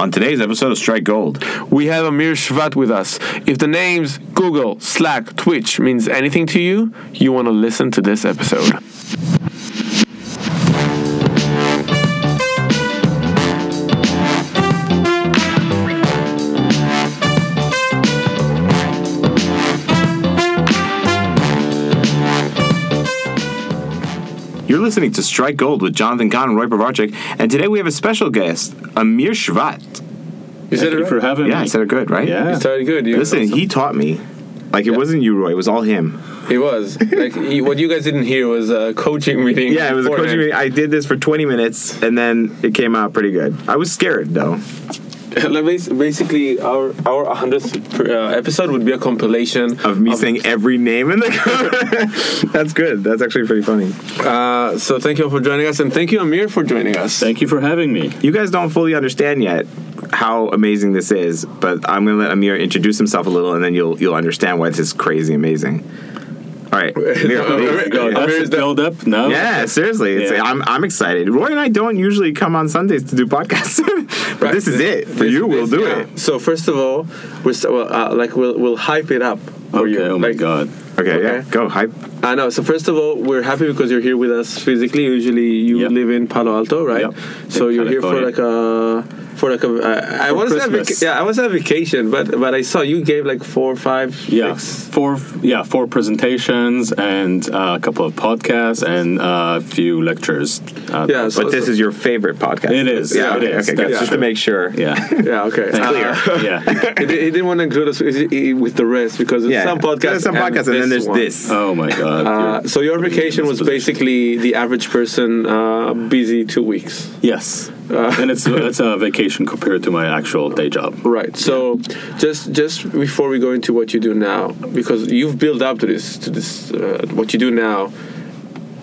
On today's episode of Strike Gold, We have Amir Shevat with us. If the names Google, Slack, Twitch means anything to you, you want to listen to this episode. Listening to Strike Gold with Jonathan Kahn and Roy Pavarchik, and today we have a special guest, Amir Shevat. You said Thank you for having Yeah, me. I said it good, right? Yeah. You started good. You Listen, he taught me. Like it wasn't you, Roy. It was all him. He was like he, what you guys didn't hear was a coaching meeting. Yeah, it was a coaching meeting. I did this for 20 minutes, and then it came out pretty good. I was scared though. Like, Basically, our our 100th uh, episode would be a compilation Of me saying every name in the. That's good. That's actually pretty funny. Uh, so thank you all for joining us, and thank you Amir for joining us. Thank you for having me. You guys don't fully understand yet how amazing this is, but I'm gonna let Amir introduce himself a little, and then you'll you'll understand why this is crazy amazing. All right, Amir, please. Go, Amir's that's the- the build up. No. Yeah, seriously, it's, Yeah. I'm I'm excited. Roy and I don't usually come on Sundays to do podcasts, but Right. this is it for This- you. We'll do yeah. it. So first of all, we're st- well, uh, like we'll we'll hype it up for Okay. you. Oh my Like, god. Okay, yeah, go hype. I know. So first of all, we're happy because you're here with us physically. Usually, you Yep. live in Palo Alto, right? Yep. So In you're here for like a for like a. I, I For want to say a vac- yeah, I was on vacation, but but I saw you gave like four, five, Yeah, six. four. Yeah, four presentations and uh, a couple of podcasts and uh, a few lectures. Uh, Yeah, so- But this is your favorite podcast. It is. Yeah. It Okay. is. Okay. Good. That's Just to make sure. yeah. Yeah. Okay. clear. Uh, yeah. he, he didn't want to include us with with the rest because Yeah. some podcasts, There's some podcasts, and, then there's one. this. Oh my god. Uh, so your vacation was basically the average person uh, busy two weeks. yes. and it's it's a vacation compared to my actual day job. Right. So, just just before we go into what you do now, because you've built up to this to this uh, what you do now.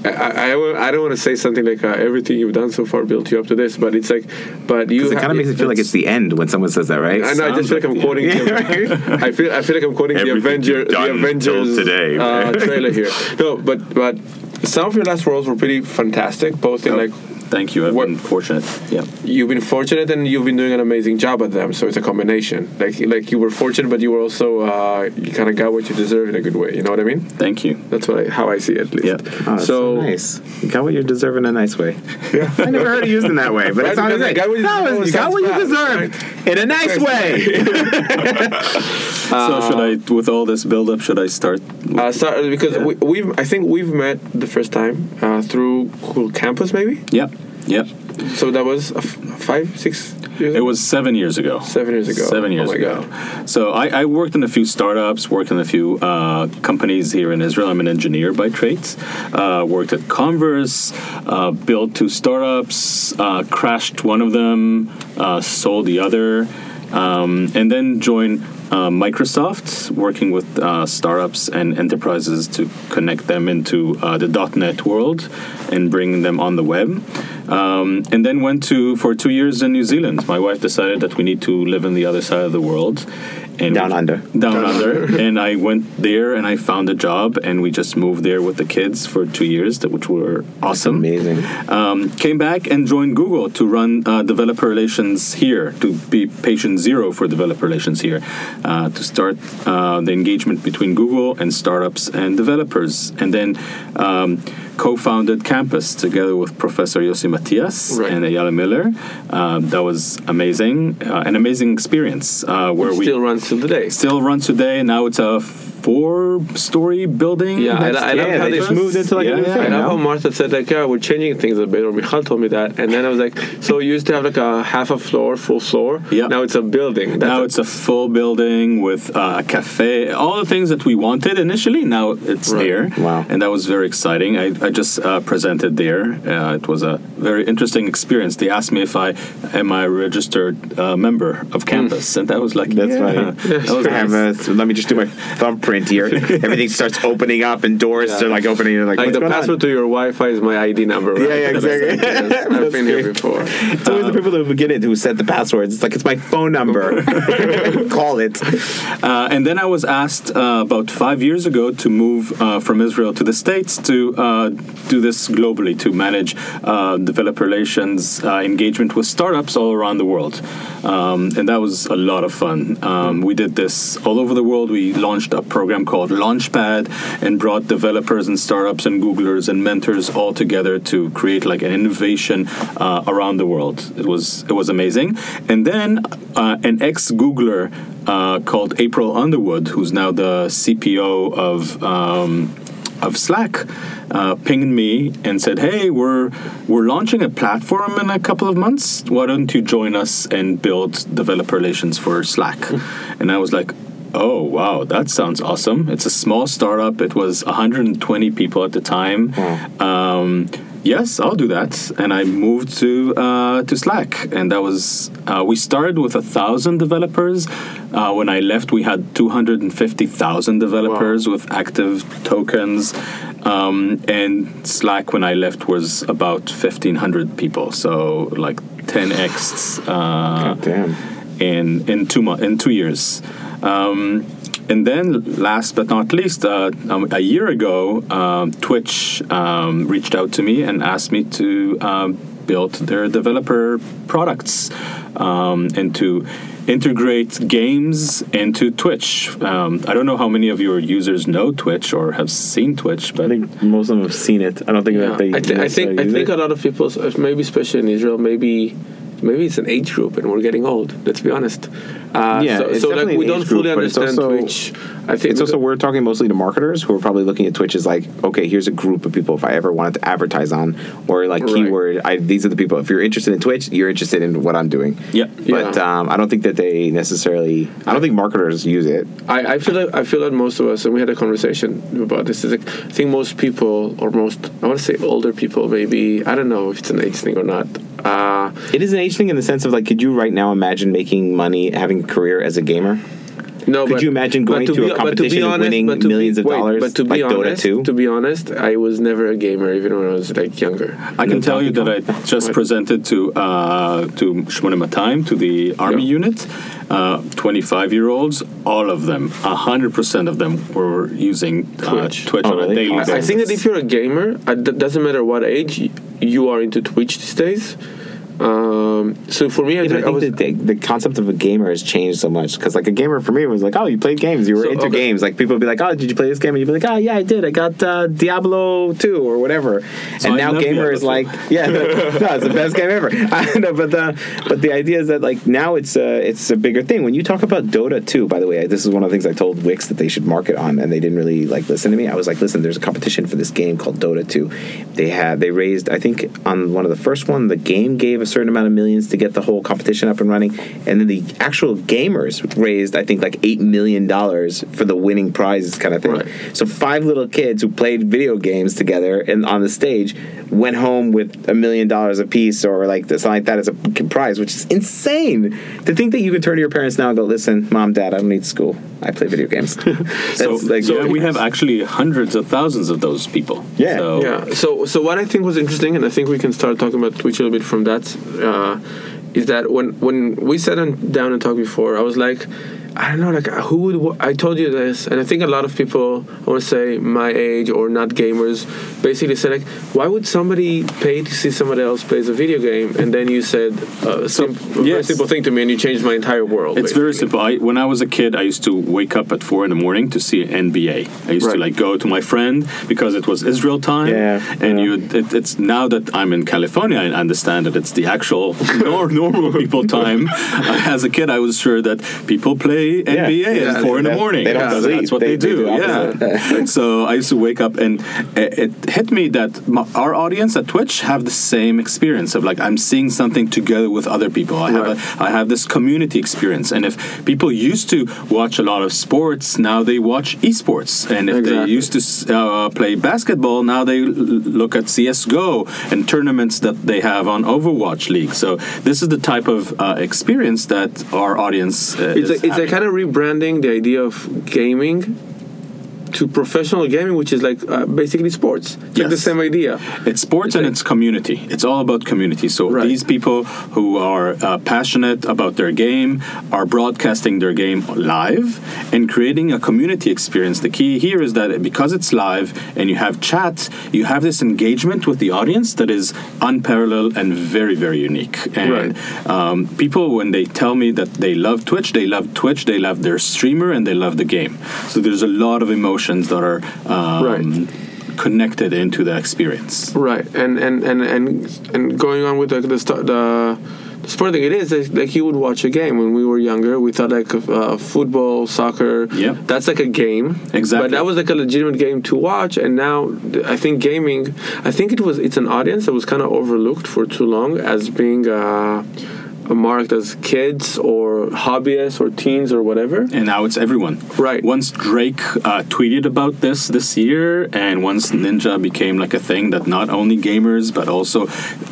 I, I, I don't want to say something like uh, everything you've done so far built you up to this, but it's like, but you. It kind of makes it feel like it's the end when someone says that, right? I know. I just feel like I'm Sounds quoting. Yeah, the, I feel. I feel like I'm quoting the Avenger, the Avengers till today, uh, trailer here. No, but but some of your last roles were pretty fantastic, both in Oh. like Thank you. I've What- been fortunate. Yeah. you've been fortunate and you've been doing an amazing job at them. So it's a combination. Like like you were fortunate, but you were also uh, you kind of got what you deserve in a good way. You know what I mean? Thank you. That's what I, how I see it. At least. Yeah. Oh, that's so, nice. You got what you deserve in a nice way. Yeah. I never heard it used in that way, but Right, it sounded because I great. got what you That deserve was- you got what you bad, deserve in a nice way. so should I, with all this build up, should I start? Uh, so, because Yeah. we, we've, I think we've met the first time uh, through Google Campus, maybe. Yep. Yep. So that was a f- five, six years. It was seven years ago. Seven years ago. Seven years Oh ago. So I, I worked in a few startups, worked in a few uh, companies here in Israel. I'm an engineer by trades. Uh, worked at Comverse, uh, built two startups, uh, crashed one of them, uh, sold the other, um, and then joined uh, Microsoft, working with uh, startups and enterprises to connect them into uh, the .NET world and bring them on the web. Um, and then went to for two years in New Zealand. My wife decided that we need to live on the other side of the world. And Down we- under. Down, under. and I went there and I found a job and we just moved there with the kids for two years, which were awesome. Amazing. Um, came back and joined Google to run uh, developer relations here, to be patient zero for developer relations here, uh, to start uh, the engagement between Google and startups and developers. And then um, co founded Campus together with Professor Yossi Matias Right. and Ayala Miller. Um, that was amazing, uh, an amazing experience uh, where we still runs to today. still runs today. Now it's a four-story building. Yeah, I, I love Yeah, how they they just moved into like a new Yeah, thing. I love how Martha said like, yeah, we're changing things a bit. Or Michal told me that, and then I was like, so you used to have like a half a floor, full floor. Yeah. Now it's a building. That's now it's a full building with uh, a cafe, all the things that we wanted initially. Now it's Right. there. Wow. And that was very exciting. I, I just uh, presented there. Uh, it was a very interesting experience. They asked me if I am I a registered uh, member of campus, and that was like That's yeah. funny. That was nice. a, let me just do my thumbprint here. Everything starts opening up and doors Yeah. are like opening. You're like, Like the going on? password to your Wi-Fi is my ID number. Right? Yeah, yeah, exactly. Yes, I've That's been here before. It's always the people who get it who set the passwords. It's like it's my phone number. Call it. Uh, and then I was asked uh, about five years ago to move uh, from Israel to the States to uh, do this globally, to manage uh, developer relations uh, engagement with startups all around the world. Um, and that was a lot of fun. Um, we did this all over the world. We launched a program called Launchpad and brought developers and startups and Googlers and mentors all together to create like an innovation uh, around the world. It was it was amazing. And then uh, an ex Googler uh, called April Underwood, who's now the CPO of. Um, of Slack uh, pinged me and said, "Hey, we're we're launching a platform in a couple of months. Why don't you join us and build developer relations for Slack?" and I was like, "Oh, wow, that sounds awesome! It's a small startup. It was 120 people at the time." Um, Yes, I'll do that, and I moved to uh, to Slack, and that was uh, we started with a thousand developers. Uh, when I left, we had two hundred and fifty thousand developers with active tokens, um, and Slack when I left was about fifteen hundred people. So like ten x uh, Damn. in in two months in two years. Um, and then, last but not least, uh, um, a year ago, um, Twitch um, reached out to me and asked me to um, build their developer products um, and to integrate games into Twitch. Um, I don't know how many of your users know Twitch or have seen Twitch, I but think most of them have seen it. I don't think Yeah. that they. I, thi- I think I think use a lot of people, maybe especially in Israel, maybe maybe it's an age group and we're getting old. Let's be honest. Uh, Yeah, so, so like we don't age group, fully but it's understand also- Twitch. I think It's also we're talking mostly to marketers who are probably looking at Twitch as like, okay, here's a group of people if I ever wanted to advertise on or like Right. keyword. I, these are the people. If you're interested in Twitch, you're interested in what I'm doing. yeah. But Yeah. um, I don't think that they necessarily. I don't think marketers use it. I, I feel like I feel that most of us, and we had a conversation about this. Is like, I think most people, or most, I want to say older people, maybe I don't know if it's an age thing or not. Uh, It is an age thing in the sense of like, could you right now imagine making money, having a career as a gamer? no, Could but- you imagine going to a be- but competition and winning but to millions of wait, dollars But to be like Dota honest, 2? to be honest, I was never a gamer, even when I was like younger. I can No tell you that I just presented to uh, to Shmonim Matayim, to the army Yeah. unit, uh, 25 year olds. All of them, 100% of them, were using uh, Twitch. Twitch Oh, on really? a daily I- I basis. I think that if you're a gamer, it doesn't matter what age you are into Twitch these days. Um, so for me, I, I think I was. that the, the concept of a gamer has changed so much. Because like a gamer for me was like oh you played games. You were So, into okay. games. Like people would be like oh did you play this game? And you'd be like oh yeah I did. I got uh, Diablo 2 or whatever. And I now gamer is like yeah no, it's the best game ever. I know, but the but the idea is that like now it's a it's a bigger thing. When you talk about Dota 2 by the way this is one of the things I told Wix that they should market on and they didn't really like listen to me. I was like listen there's a competition for this game called Dota 2 they had they raised I think on one of the first one the game gave a certain amount of millions to get the whole competition up and running and then the actual gamers raised I think like 8 million dollars for the winning prizes kind of thing Right. so five little kids who played video games together and on the stage went home with a million dollars apiece or like something like that as a prize, which is insane. To think that you can turn to your parents now and go, "Listen, mom, dad, I don't need school. I play video games." So, like, so we have actually hundreds of thousands of those people. Yeah. So, Yeah. So, so what I think was interesting, and I think we can start talking about Twitch a little bit from that, uh, is that when when we sat down and talked before, I was like, I don't know, like who would I told you this, and I think a lot of people, I want to say my age or not gamers, basically said like, why would somebody pay to see somebody else plays a video game? And then you said uh, some a very simple thing to me, and you changed my entire world. It's very simple. I, when I was a kid, I used to wake up at four in the morning to see NBA. I used to like go to my friend because it was Israel time. Yeah, and yeah. you, it, it's now that I'm in California, I understand that it's the actual nor, normal people time. As a kid, I was sure that people play NBA Yeah, at four in the morning. they don't because sleep. That's what They- they, they do. do yeah. so I used to wake up, and it, it hit me that my, our audience at Twitch have the same experience of like I'm seeing something together with other people. I have Right. a, I have this community experience, and if people used to watch a lot of sports, now they watch esports, and if they used to uh, play basketball, now they l- look at CS:GO and tournaments that they have on Overwatch League. So this is the type of uh, experience that our audience uh, It's is a, it's a having. Kind of rebranding the idea of gaming to professional gaming, which is like uh, basically sports. It's like the same idea. It's sports and like- it's community. It's all about community. So Right. these people who are uh, passionate about their game are broadcasting their game live and creating a community experience. The key here is that because it's live and you have chat, you have this engagement with the audience that is unparalleled and very, very unique. And Right. um, people, when they tell me that they love Twitch, they love Twitch, they love their streamer, and they love the game. So there's a lot of emotions that are um, Right. connected into the experience. Right, and and and and, and going on with like the st- the. The sport thing it is like, like you would watch a game when we were younger. We thought like uh, football, soccer. Yeah. that's like a game. Exactly. But that was like a legitimate game to watch. And now I think gaming. I think it was it's an audience that was kind of overlooked for too long as being uh, marked as kids or hobbyists or teens or whatever. and now it's everyone. Right. Once Drake uh, tweeted about this this year, and once Ninja became like a thing that not only gamers but also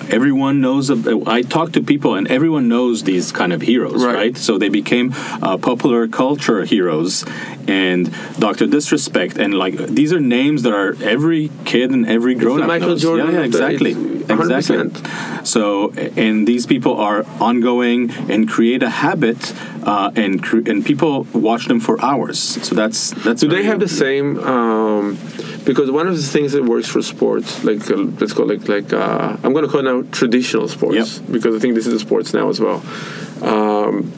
everyone knows. I talk to people, and everyone knows these kind of heroes, Right. right? So they became uh, popular culture heroes, and Doctor Disrespect, and like these are names that are every kid and every grown up Michael knows. Jordan Yeah, yeah, exactly, exactly. 100%. So, and these people are ongoing and create a habit, uh, and cre- and people watch them for hours. So that's that's. Do they have the same? Um, because one of the things that works for sports, like uh, let's call it like uh, I'm going to call it now traditional sports, Yep. because I think this is a sports now as well. Um,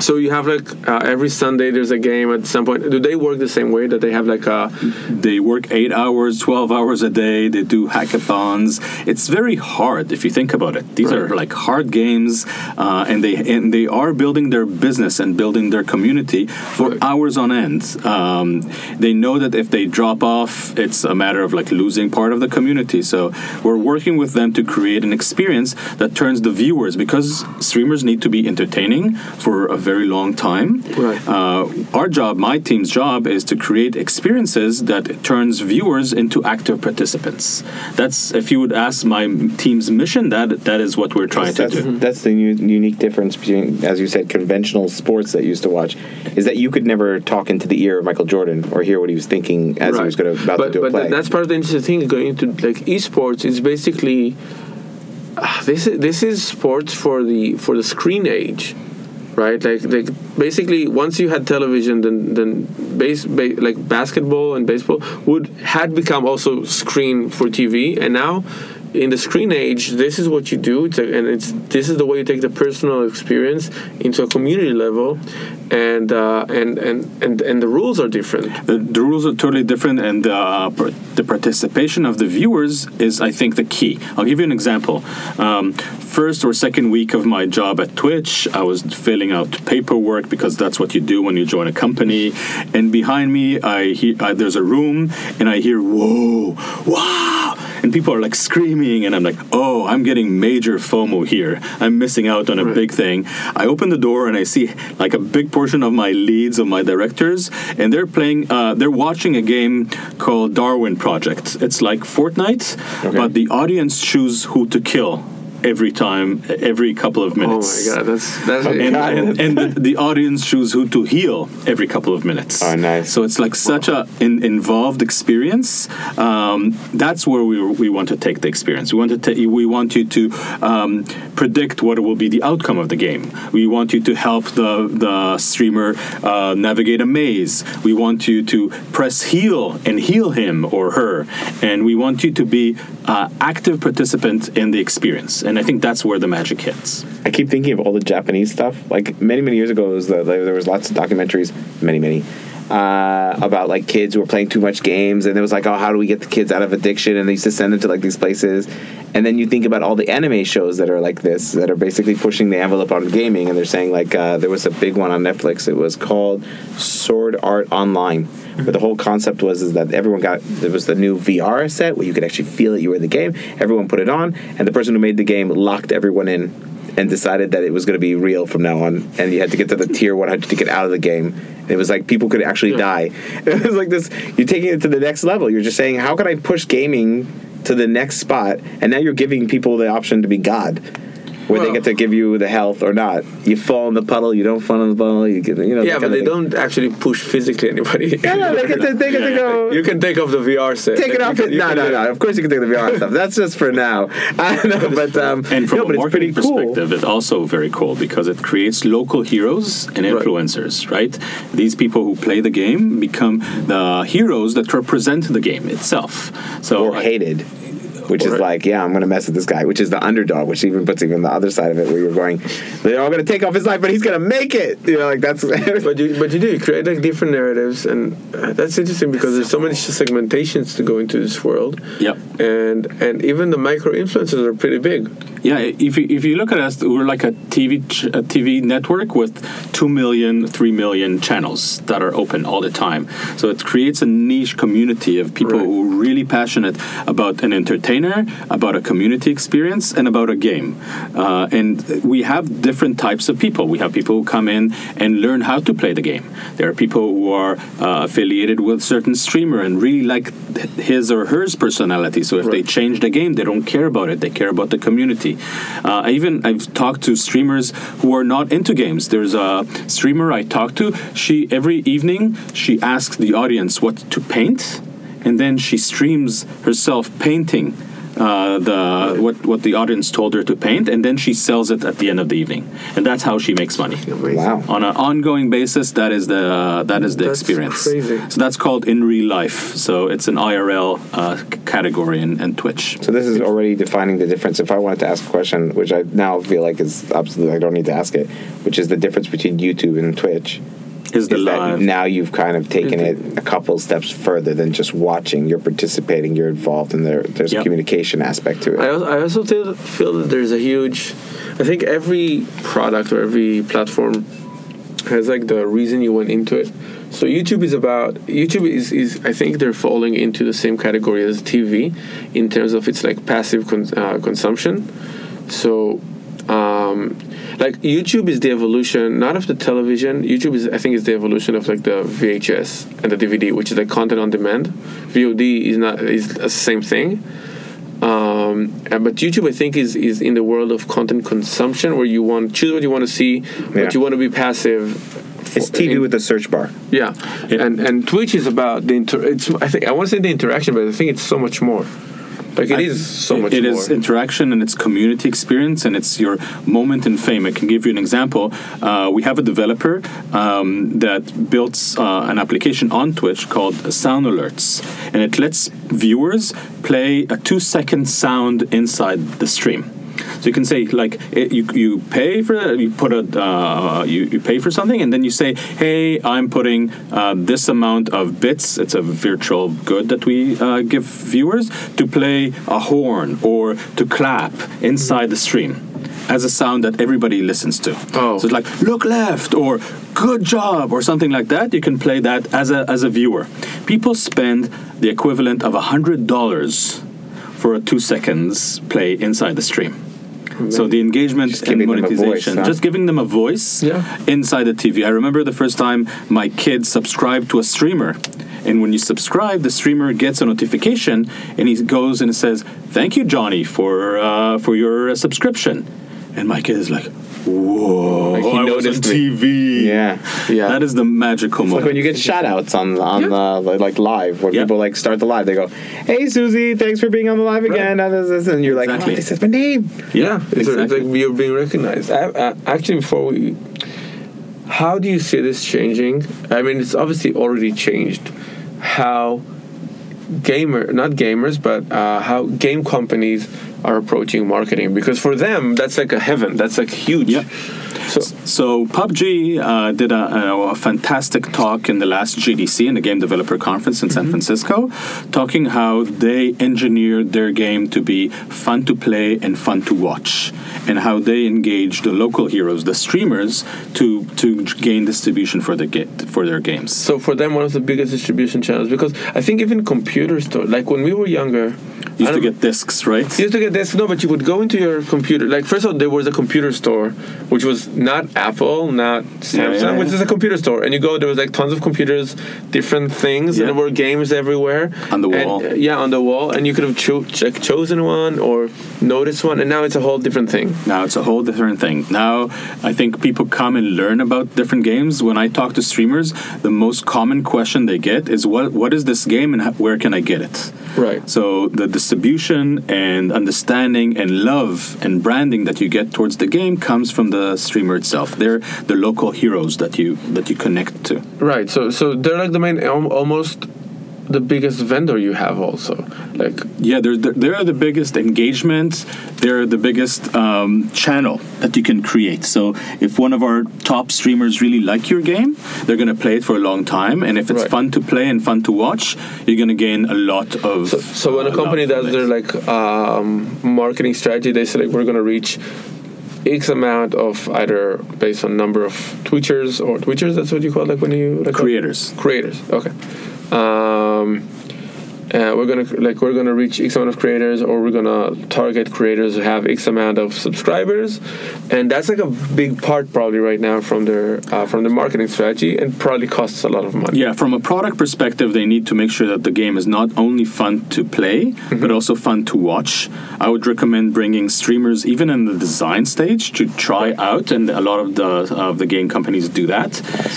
so you have like uh, every Sunday there's a game at some point. Do they work the same way that they have like a They work eight hours, twelve hours a day. They do hackathons. It's very hard if you think about it. These are like hard games, uh, and they and they are building their business and building their community for Right. hours on end. Um, they know that if they drop off, it's a matter of like losing part of the community. So we're working with them to create an experience that turns the viewers because streamers need to be entertaining for a very long time. Right. Uh, our job, my team's job, is to create experiences that turns viewers into active participants. That's if you would ask my team's mission, that that is what we're trying to that's, do. that's the u- unique difference between, as you said, conventional sports that you used to watch, is that you could never talk into the ear of Michael Jordan or hear what he was thinking as he was going to about but, to do a but play. that's part of the interesting thing going into like esports is basically uh, this is this is sports for the for the screen age right? Like like basically once you had television then then base, ba- like basketball and baseball would had become also screen for TV and now in the screen age this is what you do and it's this is the way you take the personal experience into a community level and uh, and, and and and the rules are different The, the rules are totally different, and uh, the participation of the viewers is, I think, the key. I'll give you an example. Um, first or second week of my job at Twitch, I was filling out paperwork because that's what you do when you join a company. And behind me, I hear uh, there's a room, and I hear whoa, wow, and people are like screaming, and I'm like, oh, I'm getting major FOMO here. I'm missing out on a Right. big thing. I open the door and I see like a big portion of my leads of my directors, and they're playing. Uh, they're watching a game called Darwin Project. It's like Fortnite, Okay. but the audience choose who to kill every time, every couple of minutes. oh my god that's that's And, and, and the, the audience choose who to heal every couple of minutes. Oh, nice. So it's like such a in, involved experience. Um, that's where we, we want to take the experience. We want to ta- we want you to um, predict what will be the outcome of the game. We want you to help the the streamer uh, navigate a maze. We want you to press heal and heal him or her, and we want you to be uh, active participant in the experience. And I think that's where the magic hits. I keep thinking of all the Japanese stuff. Like many, many years ago, was the, there was lots of documentaries, many, many, uh, about like kids who were playing too much games, and it was like, oh, how do we get the kids out of addiction? And they used to send them to like these places. And then you think about all the anime shows that are like this, that are basically pushing the envelope on gaming, and they're saying like uh, there was a big one on Netflix. It was called Sword Art Online. But the whole concept was is that everyone got there was the new VR set where you could actually feel that you were in the game. Everyone put it on, and the person who made the game locked everyone in and decided that it was going to be real from now on, and you had to get to the tier 100 to get out of the game. And it was like people could actually die. It was like this. You're taking it to the next level. You're just saying, how can I push gaming to the next spot? And now you're giving people the option to be God. Where they get to give you the health or not. You fall in the puddle, you don't fall in the puddle. You get, you know. Yeah, but they thing. don't actually push physically anybody. Yeah, no, they get to, they get to go. You can take off the VR set. Take it off. you It. can- No, no, no. Of course you can take the VR stuff. That's just for now. I don't know, but um, And from no, a but it's pretty marketing cool. perspective, it's also very cool because it creates local heroes and Right. influencers, right? These people who play the game become the heroes that represent the game itself. So Or hated. Which is Right. like, yeah, I'm going to mess with this guy, which is the underdog, which even puts even the other side of it where you're going, they're all going to take off his life, but he's going to make it. You know, like that's. But you, but you do you create like different narratives, and uh, that's interesting because there's so many segmentations to go into this world. Yep. And and even the micro influencers are pretty big. Yeah, if you, if you look at us, we're like a TV a TV network with 2 million, 3 million channels that are open all the time. So it creates a niche community of people Right. who are really passionate about an entertainer, about a community experience, and about a game. Uh, and we have different types of people. We have people who come in and learn how to play the game. There are people who are uh, affiliated with certain streamer and really like his or hers personality. So if they change the game, they don't care about it. They care about the community. Uh, I even I've talked to streamers who are not into games. There's a streamer I talked to. She every evening she asks the audience what to paint, and then she streams herself painting. Uh, the what what the audience told her to paint, and then she sells it at the end of the evening, and that's how she makes money wow. on an ongoing basis. That is the that is the That's experience. crazy. So that's called in real life. So it's an IRL uh, category in, in Twitch. So this is already defining the difference. If I wanted to ask a question, which I now feel like is absolutely, I don't need to ask it, which is the difference between YouTube and Twitch. Is the is that now you've kind of taken it a couple steps further than just watching. You're participating. You're involved, and there there's a communication aspect to it. I also, I also feel, feel that there's a huge. I think every product or every platform has like the reason you went into it. So YouTube is about YouTube is, is I think they're falling into the same category as TV in terms of its like passive con- uh, consumption. So um, like YouTube is the evolution not of the television. YouTube is I think is the evolution of like the VHS and the DVD, which is like content on demand. VOD is not is the same thing. Um, but YouTube, I think, is is in the world of content consumption, where you want choose what you want to see, Yeah. but you want to be passive. it's TV in- with a search bar. yeah. Yeah. and and Twitch is about the inter. It's I think I want to say the interaction, but I think it's so much more. Like it is so much It more. is interaction and it's community experience and it's your moment in fame. I can give you an example. Uh, we have a developer um, that builds uh, an application on Twitch called Sound Alerts, and it lets viewers play a two-second sound inside the stream. So you can say like it, you you pay for you put a uh, you you pay for something and then you say hey I'm putting uh, this amount of bits it's a virtual good that we uh, give viewers to play a horn or to clap inside the stream as a sound that everybody listens to. Oh. So it's like look left or good job or something like that. You can play that as a as a viewer. People spend the equivalent of a hundred dollars for a two seconds play inside the stream. So the engagement Just and giving them a voice, monetization, huh? just giving them a voice Yeah. inside the TV. I remember the first time my kid subscribed to a streamer. And when you subscribe, the streamer gets a notification, and he goes and says, "Thank you, Johnny, for uh, for your uh, subscription." And my kid is like, "Whoa!" Like he I was on noticed. TV. Yeah. yeah. that is the magical Like moment. when you get shout outs on on Yeah. uh, like- like live when Yeah. people like start the live they go hey Susie thanks for being on the live again this, this," and you're like Exactly. oh, this is my name Yeah, it's, it's exactly. like you're being recognized. I, I, actually, before we, how do you see this changing? I mean, it's obviously already changed. How gamer, not gamers, but uh, how game companies are approaching marketing because for them that's like a heaven. That's like huge. Yeah. So So PUBG uh, did a, a, a fantastic talk in the last GDC in the Game Developer Conference in San Francisco, talking how they engineered their game to be fun to play and fun to watch, and how they engaged the local heroes, the streamers, to to gain distribution for the ga- for their games. So for them, one of the biggest distribution channels because I think even computer store, like when we were younger, Used to get discs, right? You used to get discs. no, but you would go into your computer. Like, first of all, there was a computer store, which was not Apple, not Samsung, yeah, which yeah. is a computer store. And you go, there was like tons of computers, different things, Yeah. and there were games everywhere. On the And, wall. uh, yeah, on the wall. And you could have cho- like, chosen one or noticed one, and now it's a whole different thing. Now it's a whole different thing. Now I think people come and learn about different games. When I talk to streamers, the most common question they get is what what is this game and how, where can I get it? Right. So the, the distribution and understanding and love and branding that you get towards the game comes from the streamer itself. They're the local heroes that you that you connect to. Right. So, so they're like the main, almost the biggest vendor you have, also. Like, Yeah, they're they're they're the biggest engagement. They're the biggest um, channel that you can create. So if one of our top streamers really like your game, they're going to play it for a long time. And if it's Right. fun to play and fun to watch, you're going to gain a lot of. So, so when a uh, company does their like um, marketing strategy, they say like we're gonna reach X amount of either based on number of Twitchers or Twitchers. That's what you call it, like when you like creators. creators. Okay. Um, uh, we're gonna like we're gonna reach X amount of creators, or we're gonna target creators who have X amount of subscribers, and that's like a big part probably right now from their uh, from their marketing strategy, and probably costs a lot of money. Yeah, from a product perspective, they need to make sure that the game is not only fun to play, Mm-hmm. but also fun to watch. I would recommend bringing streamers, even in the design stage, to try out, and a lot of the of the game companies do that.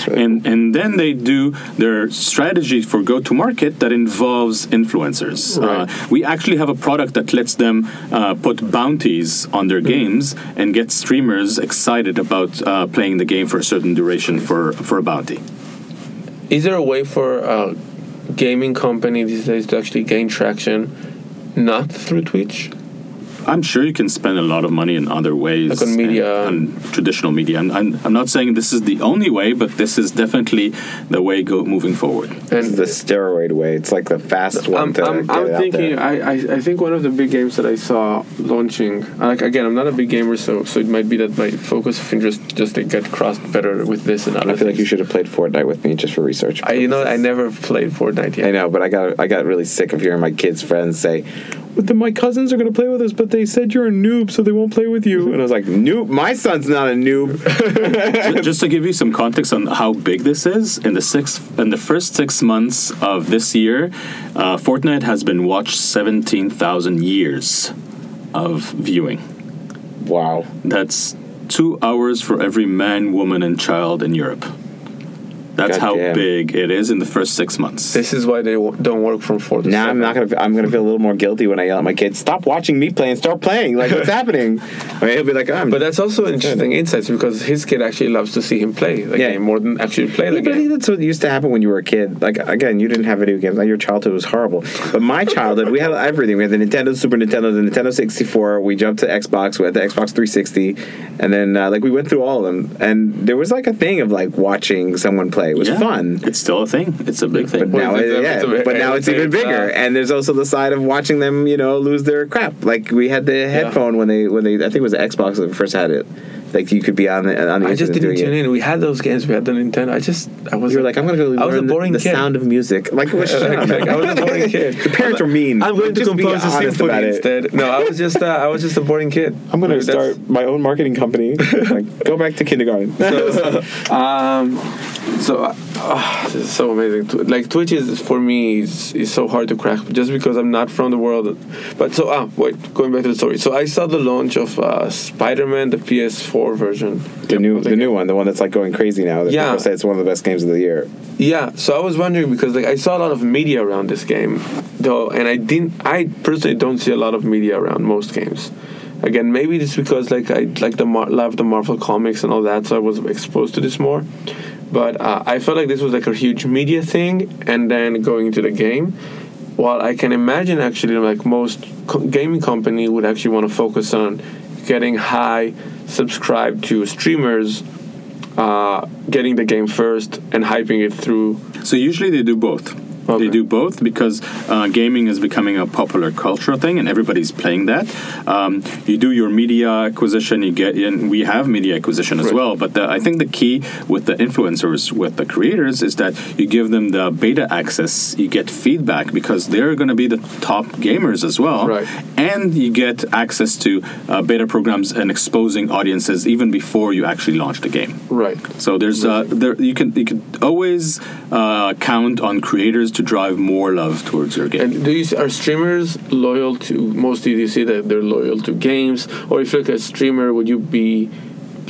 really and and then they do their strategy for go to market that involves influencers. Right. Uh, we actually have a product that lets them uh, put bounties on their Mm-hmm. games and get streamers excited about uh, playing the game for a certain duration for for a bounty. Is there a way for a gaming company these days to actually gain traction, not through Twitch? I'm sure you can spend a lot of money in other ways. Like on media. And, and traditional media. And I'm, I'm not saying this is the only way, but this is definitely the way go moving forward. This is the steroid way. It's like the fast one I'm, to I'm, get I'm it out thinking. there. I, I, I think one of the big games that I saw launching. Like again, I'm not a big gamer, so so it might be that my focus of interest just to get crossed better with this and other I feel like you should have played Fortnite with me just for research. I you know I never played Fortnite yet. I know, but I got I got really sick of hearing my kids' friends say, "But then my cousins are going to play with us, but they said you're a noob, so they won't play with you." And I was like, "Noob? My son's not a noob." Just to give you some context on how big this is, in the six in the first six months of this year, uh, Fortnite has been watched 17,000 years of viewing. wow. That's two hours for every man, woman, and child in Europe. That's how Goddamn. big it is in the first six months. This is why they w- don't work from four to Now seven. I'm not gonna. I'm gonna feel a little more guilty when I yell at my kids, "Stop watching me play and start playing!" Like what's happening? I mean, he'll be like, "I'm." But that's also interesting insights because his kid actually loves to see him play the Yeah. game more than actually play the Yeah, but I think that's what used to happen when you were a kid. Like again, you didn't have video games. Like, your childhood was horrible. But my childhood, we had everything. We had the Nintendo, Super Nintendo, the Nintendo 64. We jumped to Xbox. We had the Xbox 360, and then uh, like we went through all of them. And there was like a thing of like watching someone play. It was Yeah. fun. It's still a thing. It's a big thing. But now, it's- it, yeah, a- but now it's it's even bigger, uh, and there's also the side of watching them, you know, lose their crap. Like we had the headphone when they when they I think it was the Xbox that first had it. Like you could be on the on the I just didn't tune it. in. We had those games. We had the Nintendo. I just I was You were like, I'm gonna go I was a learn the, boring the kid. sound of music. Like, what? shut up. Like, I was a boring kid. The parents were mean. I'm going to compose a symphony instead. No, I was just uh, I was just a boring kid. I'm gonna Like, that's- start my own marketing company. like, go back to kindergarten. Um, so uh, ah, this is so amazing. Like Twitch is for me is, is so hard to crack just because I'm not from the world. But so ah wait, going back to the story. So I saw the launch of uh, Spider-Man, the PS4 version. the new, the new one, the one that's like going crazy now. That Yeah. people say it's one of the best games of the year. Yeah, so I was wondering because like I saw a lot of media around this game, though, and I didn't. I personally don't see a lot of media around most games. Again, maybe it's because like I like the Mar- love the Marvel comics and all that, so I was exposed to this more. But uh, I felt like this was like a huge media thing, and then going into the game. While I can imagine actually like most co- gaming company would actually want to focus on getting high subscribe to streamers uh, getting the game first and hyping it through. So usually they do both. Okay. They do both because uh, gaming is becoming a popular cultural thing, and everybody's playing that. Um, you do your media acquisition, you get, and we have media acquisition as Right. well. But the, I think the key with the influencers, with the creators, is that you give them the beta access. You get feedback because they're going to be the top gamers as well, Right. and you get access to uh, beta programs and exposing audiences even before you actually launch the game. Right. So there's uh, there you can you can always uh, count on creators to drive more love towards your game. And do you are streamers loyal to mostly? Do you see that they're loyal to games, or if you look at a streamer, would you be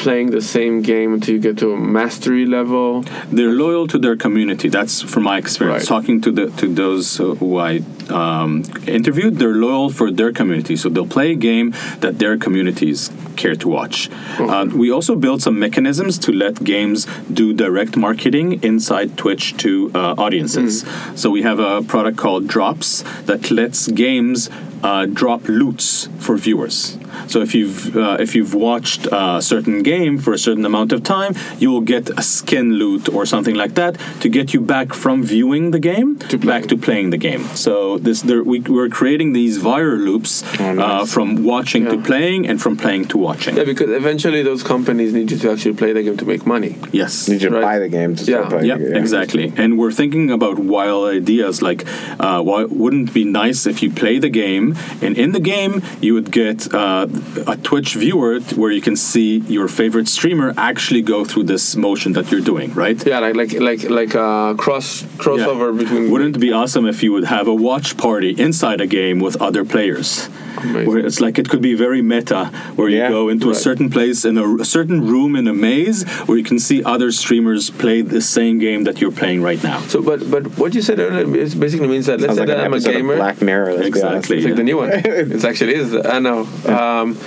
playing the same game until you get to a mastery level? They're loyal to their community. That's from my experience. Right. Talking to the to those who I um, interviewed, they're loyal for their community. So they'll play a game that their communities care to watch. Uh, we also built some mechanisms to let games do direct marketing inside Twitch to uh, audiences. So we have a product called Drops that lets games uh, drop loots for viewers. So if you've uh, if you've watched a certain game for a certain amount of time, you will get a skin loot or something like that to get you back from viewing the game to back to playing the game. So this there, we, we're creating these viral loops uh, nice. from watching to playing and from playing to watching. Yeah, because eventually those companies need you to actually play the game to make money. Yes. You need to Right. buy the game to start Yeah. playing. Yeah, it, exactly. And we're thinking about wild ideas like, uh, why wouldn't it be nice if you play the game and in the game you would get uh, a Twitch viewer t- where you can see your favorite streamer actually go through this motion that you're doing, right? Yeah, like like like like a cross crossover Yeah. between. Wouldn't it be awesome if you would have a watch party inside a game with other players? Amazing. Where it's like it could be very meta, where you go into a certain place in a, a certain room in a maze where you can see other streamers play the same game that you're playing right now. So, but but what you said earlier is basically means that let's Sounds say like that an I'm a gamer. of Black Mirror. Let's Exactly. It's like the new one. it actually is. I know. Um,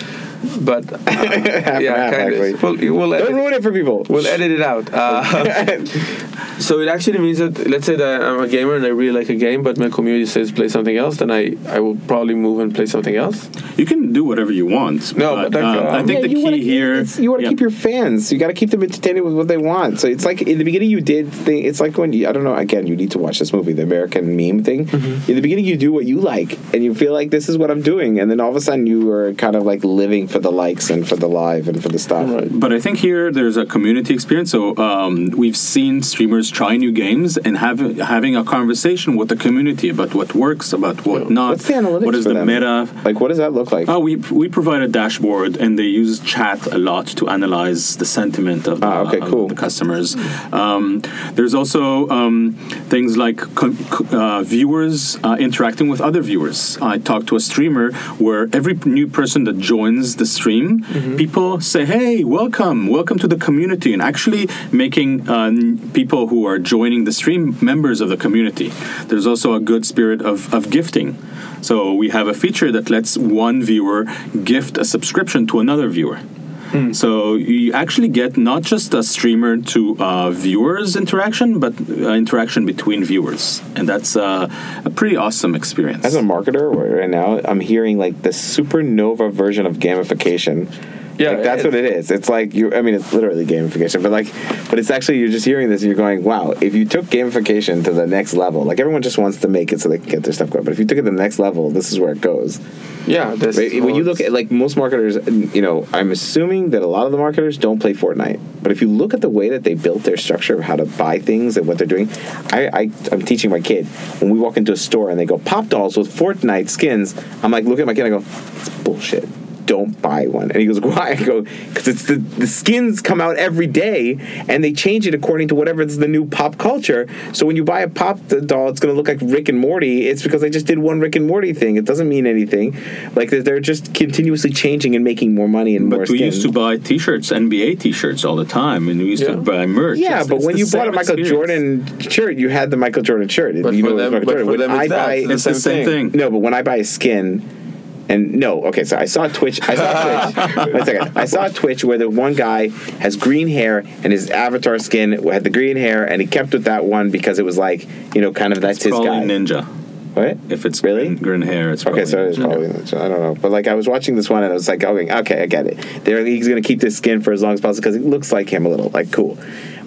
but uh, yeah, kind of. We'll, we'll Don't edit, ruin it for people. we'll edit it out. Uh, so it actually means that let's say that I'm a gamer and I really like a game, but my community says play something else, then I I will probably move and play something else. You can do whatever you want. No, but like, um, I think Yeah, the key wanna- here. you want to yeah. keep your fans. You got to keep them entertained with what they want. So it's like in the beginning you did thing. It's like when you, I don't know. Again, you need to watch this movie, the American Meme thing. Mm-hmm. In the beginning, you do what you like, and you feel like this is what I'm doing, and then all of a sudden you are kind of like living for the likes and for the live and for the stuff. Right. But I think here there's a community experience. So um, we've seen streamers try new games and have, having a conversation with the community about what works, about what not. What's the analytics What is the them? meta? Like, what does that look like? Oh, we we provide a dashboard, and they use chat a lot to analyze the sentiment of the, Ah, okay, of cool. the customers. Um, there's also um, things like co- co- uh, viewers uh, interacting with other viewers. I talked to a streamer where every new person that joins the stream, Mm-hmm. people say, "Hey, welcome, welcome to the community," and actually making uh, people who are joining the stream members of the community. There's also a good spirit of, of gifting. So we have a feature that lets one viewer gift a subscription to another viewer. So you actually get not just a streamer to uh, viewers interaction, but uh, interaction between viewers, and that's uh, a pretty awesome experience. As a marketer right now, I'm hearing like the supernova version of gamification. Yeah, like, that's what it is. It's like you. I mean, it's literally gamification, but like, but it's actually you're just hearing this and you're going, wow. If you took gamification to the next level, like everyone just wants to make it so they can get their stuff going, but if you took it to the next level, this is where it goes. Yeah, this, Right? When you look at like most marketers, you know, I'm assuming that a lot of the marketers don't play Fortnite. But if you look at the way that they built their structure of how to buy things and what they're doing, I, I I'm teaching my kid when we walk into a store and they go pop dolls with Fortnite skins. I'm like, look at my kid. I go, it's bullshit. Don't buy one. And he goes, why? I go, because it's the the skins come out every day and they change it according to whatever is the new pop culture. So when you buy a pop doll, it's going to look like Rick and Morty. It's because they just did one Rick and Morty thing. It doesn't mean anything. Like they're- they're just continuously changing and making more money and more but we skins. used to buy T-shirts, NBA T-shirts all the time, and we used Yeah. to buy merch. yeah, It's- but it's when you bought a Michael experience. Jordan shirt, you had the Michael Jordan shirt. But you for know it was them- Michael but Jordan. for When them I that. buy, It's it's the same thing. No, but when I buy a skin, and no, okay, so I saw Twitch. I saw Twitch. One second. I saw Twitch where the one guy has green hair and his avatar skin had the green hair, and he kept with that one because it was like, you know, kind of that's It's his guy. Ninja. What? If it's Really? green, green hair, it's probably Okay, so it's probably I don't know, but like I was watching this one and I was like, okay, okay, I get it. There, he's gonna keep this skin for as long as possible because it looks like him a little, like cool.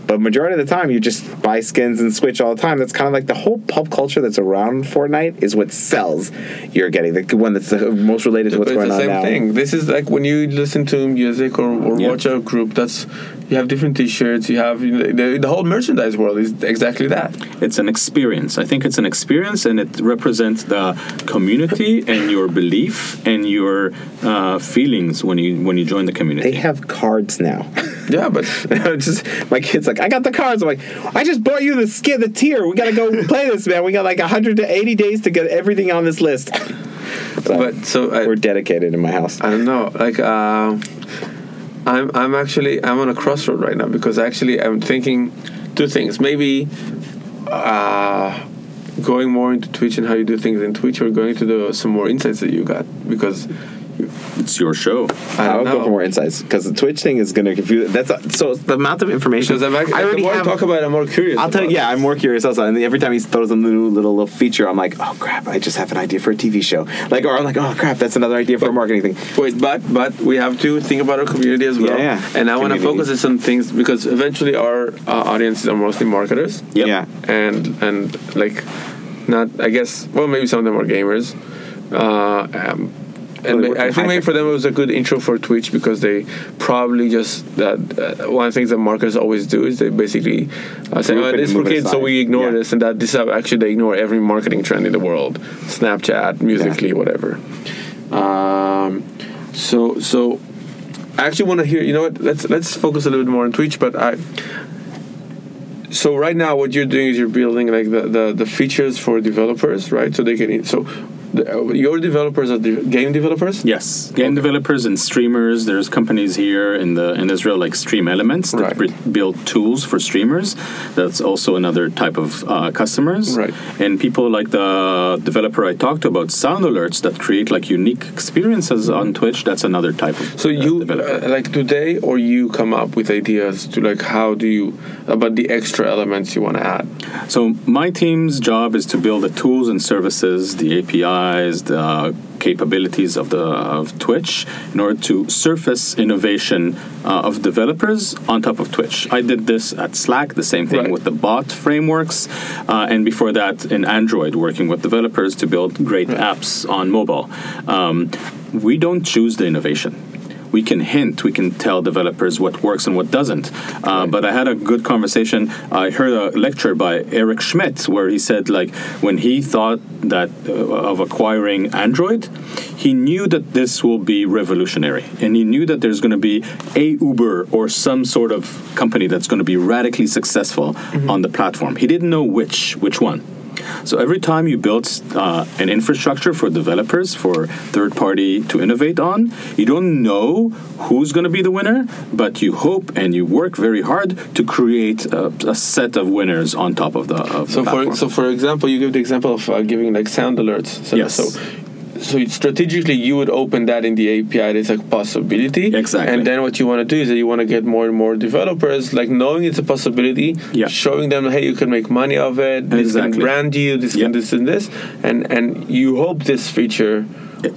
But majority of the time, you just buy skins and Switch all the time. That's kind of like the whole pop culture that's around Fortnite is what sells. You're getting the one that's the most related to what's But going it's the on same now. thing. This is like when you listen to music or, or Yeah. watch a group. That's you have different T-shirts. You have you know, the, the whole merchandise world is exactly that. It's an experience. I think it's an experience, and it represents the community and your belief and your uh, feelings when you when you join the community. They have cards now. Yeah, but just my kid's like, I got the cards. I'm like, I just bought you the skin, the tier. We gotta go play this, man. We got like 180 days to get everything on this list. So, but so I, we're dedicated in my house. I don't know. Like uh, I'm I'm actually I'm on a crossroad right now because actually I'm thinking two things. Maybe uh, going more into Twitch and how you do things in Twitch, or going to the some more insights that you got because It's your show. I I'll don't go for more insights because the Twitch thing is gonna confuse. That's so the amount of information. Because I'm actually, I already the more have. I talk about it, I'm more curious. I'll tell you. Yeah. I'm more curious also. And every time he throws a new little little feature, I'm like, oh crap! I just have an idea for a TV show. Like, or I'm like, oh crap! That's another idea for a marketing thing. Wait, but but we have to think about our community as well. Yeah, yeah. And I want to Community. focus on some things because eventually our uh, audiences are mostly marketers. Yep. Yeah. And and like, not I guess well maybe some of them are gamers. Uh, um, and Well, they ma- work I think maybe for them it was a good intro for Twitch because they probably just that uh, one of the things that marketers always do is they basically uh, say, "Oh, this for kids," so we ignore Yeah. this, and that this is how actually they ignore every marketing trend in the world, Snapchat, Musically, whatever. Um, so so I actually want to hear. You know what? Let's let's focus a little bit more on Twitch. But I. So right now, what you're doing is you're building like the, the, the features for developers, right? So they can. So your developers are the game developers. Yes, game developers and streamers. There's companies here in the in Israel like StreamElements that Right. build tools for streamers. That's also another type of uh, customers. Right. And people like the developer I talked about, Sound Alerts, that create like unique experiences on Twitch. That's another type of So uh, you uh, like today, or you come up with ideas to like how do you about the extra elements you want to add? So my team's job is to build the tools and services, the The capabilities of the of Twitch in order to surface innovation uh, of developers on top of Twitch. I did this at Slack, the same thing Right. with the bot frameworks, uh, and before that in Android, working with developers to build great apps on mobile. Um, we don't choose the innovation we can hint, we can tell developers what works and what doesn't. Uh, But I had a good conversation. I heard a lecture by Eric Schmidt where he said, like, when he thought that uh, of acquiring Android, he knew that this will be revolutionary, and he knew that there's going to be a Uber or some sort of company that's going to be radically successful on the platform. He didn't know which which one. So every time you build uh, an infrastructure for developers, for third party to innovate on, you don't know who's going to be the winner, but you hope and you work very hard to create a, a set of winners on top of the, of So the for platform. so for example, you give the example of uh, giving like sound alerts. So, Yes. So, so strategically, you would open that in the API. There's a possibility. Exactly. And then what you want to do is that you want to get more and more developers, like knowing it's a possibility, Yeah. showing them, hey, you can make money of it. Exactly. This can brand you. This Yeah. can this and this, and and you hope this feature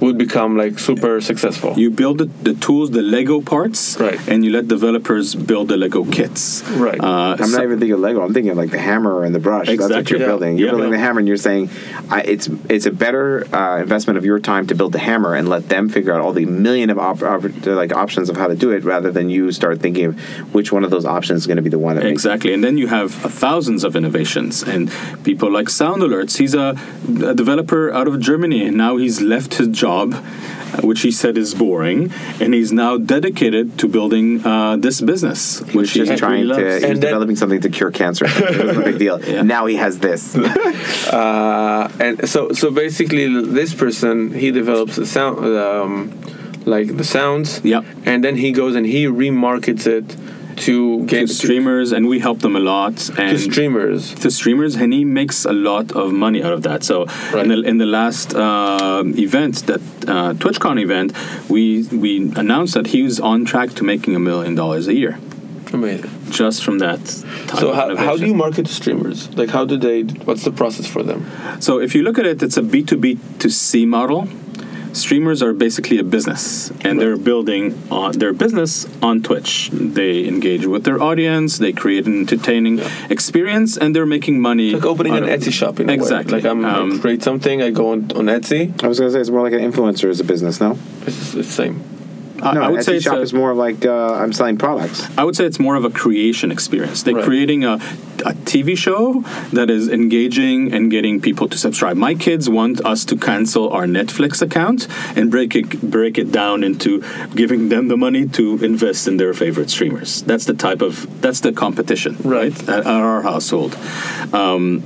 would become like super successful. you build the, the tools, the Lego parts, Right. and you let developers build the Lego kits. Right. Uh, I'm so- not even thinking of Lego. I'm thinking of like the hammer and the brush. That's what you're Yeah. building. You're Yeah. building the hammer, and you're saying I, it's it's a better uh, investment of your time to build the hammer and let them figure out all the million of op- op- like options of how to do it, rather than you start thinking of which one of those options is going to be the one that makes Exactly, and then you have uh, thousands of innovations and people like Sound Alerts. He's a, a developer out of Germany, and now he's left his job, which he said is boring, and he's now dedicated to building uh, this business, He which he's trying really to. loves. He was And then- developing something to cure cancer. it was a big deal. Yeah. Now he has this. uh, and so so basically this person he develops the sound um, like the sounds Yep. and then he goes and he remarkets it to game to streamers, and we help them a lot. to, And to streamers to streamers, and he makes a lot of money out of that. So Right. in, the, in the last um event, that uh, TwitchCon event, we we announced that he was on track to making a million dollars a year amazing just from that. So how, how do you market to streamers like how do they what's the process for them So if you look at it, it's a B2B to C model. Streamers are basically a business, and they're building on their business on Twitch. They engage with their audience, they create an entertaining experience, and they're making money. Like opening an Etsy shop in a way. Exactly. Like I'm, Um, I create something, I go on, on Etsy. I was gonna say it's more like an influencer as a business. No, It's the same. I- no, I would Etsy say it's shop a- is more of like uh, I'm selling products. I would say it's more of a creation experience. They're Right. creating a, a TV show that is engaging and getting people to subscribe. My kids want us to cancel our Netflix account and break it break it down into giving them the money to invest in their favorite streamers. That's the type of that's the competition, right? At, at our household. Um,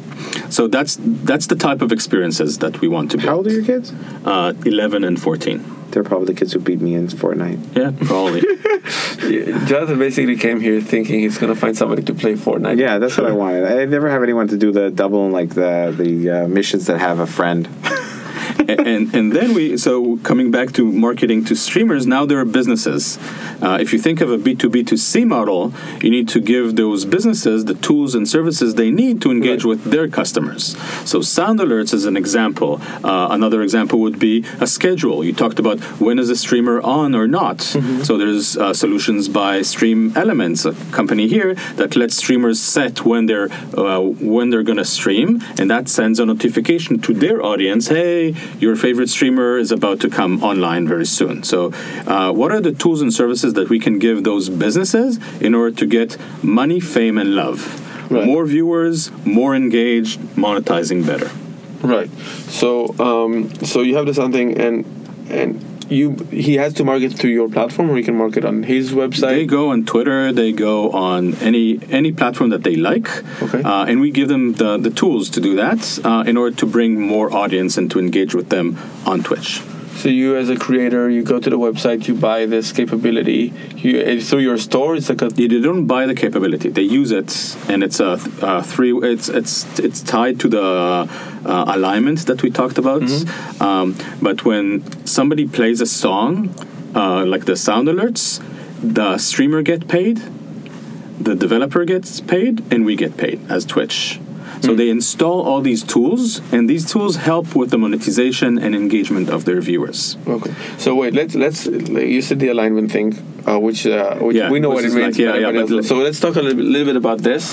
so that's that's the type of experiences that we want to build. How old are your kids? Uh, Eleven and fourteen. They're probably the kids who beat me in Fortnite. Yeah, probably. Yeah, Jonathan basically came here thinking he's gonna find somebody to play Fortnite. Yeah, that's what I wanted. I never have anyone to do the double and like the the uh, missions that have a friend. and, and and then we so coming back to marketing to streamers now there are businesses. Uh, if you think of a b2b2c model you need to give those businesses the tools and services they need to engage Right. with their customers. So sound alerts is an example. Uh, another example would be a schedule. You talked about when is a streamer on or not. So there's uh, solutions by StreamElements a company here that lets streamers set when they're uh, when they're going to stream and that sends a notification to their audience hey your favorite streamer is about to come online very soon so uh, what are the tools and services that we can give those businesses in order to get money fame and love Right. more viewers more engaged monetizing better Right. So um, so you have the something and and you he has to market through your platform or he can market on his website. They go on Twitter. They go on any any platform that they like, Okay. uh, and we give them the, the tools to do that uh, in order to bring more audience and to engage with them on Twitch. So you as a creator, you go to the website, you buy this capability. You through your store. It's like a They, they don't buy the capability; they use it, and it's a, uh three. It's it's it's tied to the uh, alignment that we talked about. Um, but when somebody plays a song, uh, like the sound alerts, the streamer get paid, the developer gets paid, and we get paid as Twitch. So they install all these tools, and these tools help with the monetization and engagement of their viewers. okay. So wait, let's let's you said the alignment thing, uh, which uh, which Yeah, we know which what it means. like- yeah, but yeah, everybody but so let's talk a little bit, little bit about this.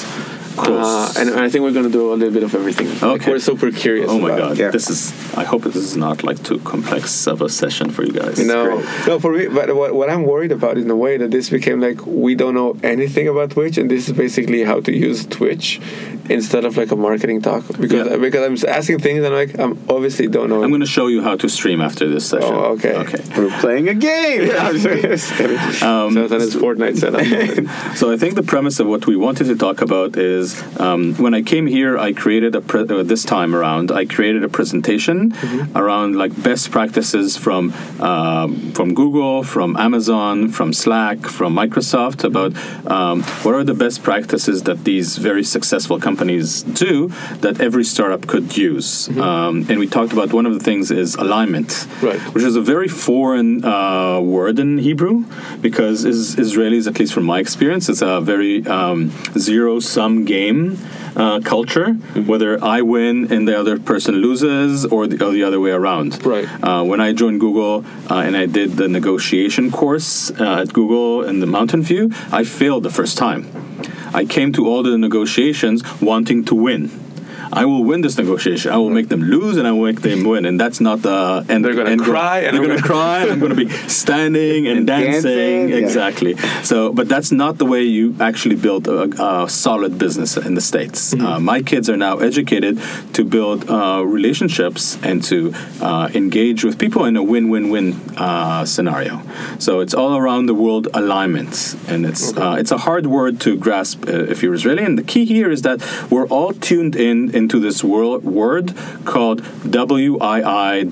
Uh, and I think we're going to do a little bit of everything. Like, Okay. we're super curious. Oh my about god, it. Yeah. this is. I hope this is not like too complex of a session for you guys. No, no, for me. But what, what I'm worried about in a way that this became like we don't know anything about Twitch, and this is basically how to use Twitch instead of like a marketing talk. Because Yeah. because I'm asking things and I'm like I'm obviously don't know. I'm going to show you how to stream after this session. Oh, okay. Okay. We're playing a game. I'm just kidding. Um, so then it's Fortnite setup. So I think the premise of what we wanted to talk about is um, when I came here, I created a pre- uh, this time around. I created a presentation Mm-hmm. around like best practices from um, from Google, from Amazon, from Slack, from Microsoft about um, what are the best practices that these very successful companies do that every startup could use. Um, and we talked about one of the things is alignment, Mm-hmm. Right. which is a very foreign uh, word in Hebrew because is, Israelis, at least from my experience, it's a very um, zero sum game uh, culture, Mm-hmm. whether I win and the other person loses or the, or the other way around. Right. Uh, when I joined Google uh, and I did the negotiation course uh, at Google in the Mountain View, I failed the first time. I came to all the negotiations wanting to win. I will win this negotiation. I will make them lose, and I will make them win. And that's not the end. They're gonna cry, and They're going to cry. and I'm going to be standing and, And dancing. dancing, yeah. Exactly. So, but that's not the way you actually build a, a solid business in the states. Mm-hmm. Uh, my kids are now educated to build uh, relationships and to uh, engage with people in a win-win-win uh, scenario. So it's all around the world alignment, and it's uh, it's a hard word to grasp uh, if you're Israeli. And the key here is that we're all tuned in into this world word called WIIFM.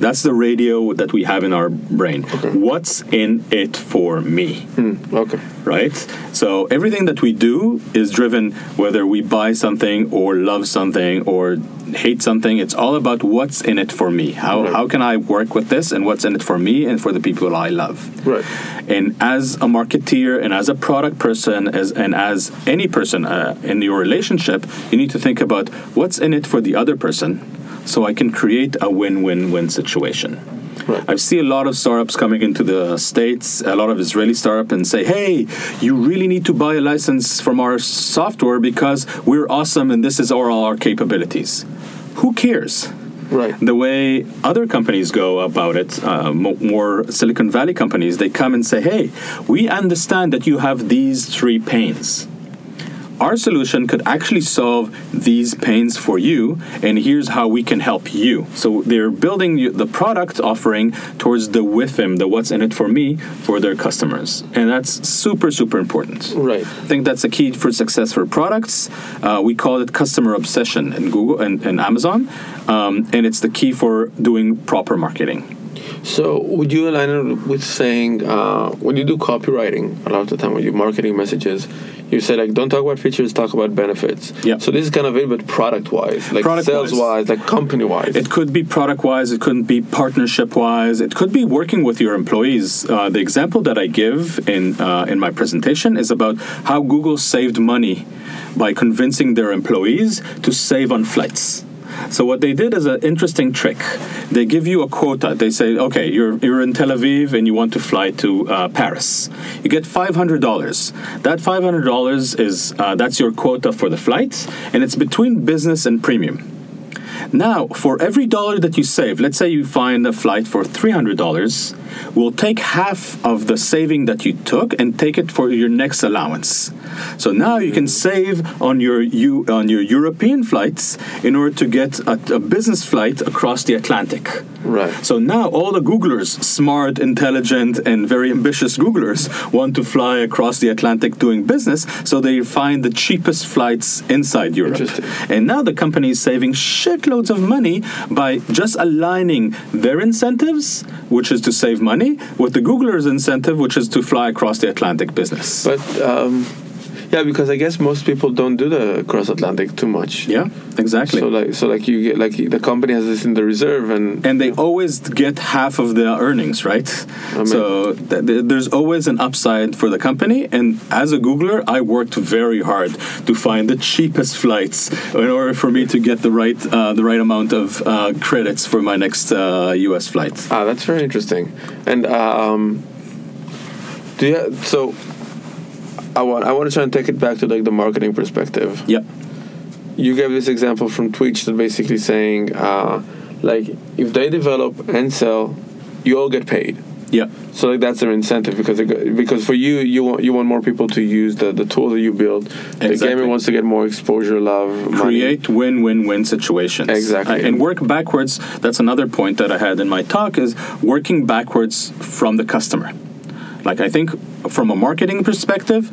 That's the radio that we have in our brain. What's in it for me? okay. right? So everything that we do is driven whether we buy something or love something or hate something. It's all about what's in it for me. How Right. how can I work with this and what's in it for me and for the people I love. Right. And as a marketeer and as a product person as and as any person uh, in your relationship, you need to think about what's in it for the other person so I can create a win-win-win situation. Right. I see a lot of startups coming into the states, a lot of Israeli startups, and say, "Hey, you really need to buy a license from our software because we're awesome and this is all our capabilities." Who cares? Right. the way other companies go about it, uh, more Silicon Valley companies, they come and say, hey, we understand that you have these three pains. Our solution could actually solve these pains for you, and here's how we can help you. So they're building the product offering towards the with WIIFM, the what's in it for me, for their customers. And that's super, super important. Right. I think that's a key for success for products. Uh, we call it customer obsession in Google and, and Amazon, um, and it's the key for doing proper marketing. So, would you align it with saying uh, when you do copywriting, a lot of the time when you marketing messages, you say like, don't talk about features, talk about benefits. Yeah. So this is kind of it, but product wise, like Product-wise. sales wise, like company wise. It could be product wise, it could be partnership wise, it could be working with your employees. Uh, the example that I give in uh, in my presentation is about how Google saved money by convincing their employees to save on flights. So what they did is an interesting trick. They give you a quota. They say, okay, you're you're in Tel Aviv and you want to fly to uh, Paris. You get five hundred dollars. That five hundred dollars is uh, that's your quota for the flight, and it's between business and premium. Now, for every dollar that you save, let's say you find a flight for $300, we'll take half of the saving that you took and take it for your next allowance. So now you can save on your you on your European flights in order to get a, a business flight across the Atlantic. right. So now all the Googlers, smart, intelligent, and very ambitious Googlers, want to fly across the Atlantic doing business, so they find the cheapest flights inside Europe. And now the company is saving shitloads of money by just aligning their incentives, which is to save money, with the Googlers' incentive, which is to fly across the Atlantic business. But um, yeah, because I guess most people don't do the cross Atlantic too much. yeah, exactly. So like, so like you get like the company has this in the reserve, and and they always get half of the earnings, right? mean- so th- th- there's always an upside for the company. And as a Googler, I worked very hard to find the cheapest flights in order for me to get the right uh, the right amount of uh, credits for my next uh, U.S. flight. ah, that's very interesting. And um, do you so? I want I want to try and take it back to like the marketing perspective. Yep. you gave this example from Twitch that basically saying, uh, like, if they develop and sell, you all get paid. Yeah. So like that's their incentive because go, because for you you want you want more people to use the, the tool that you build. The gamer wants to get more exposure, love, money. create win-win-win situations Exactly. Uh, and work backwards that's another point that i had in my talk is working backwards from the customer like i think from a marketing perspective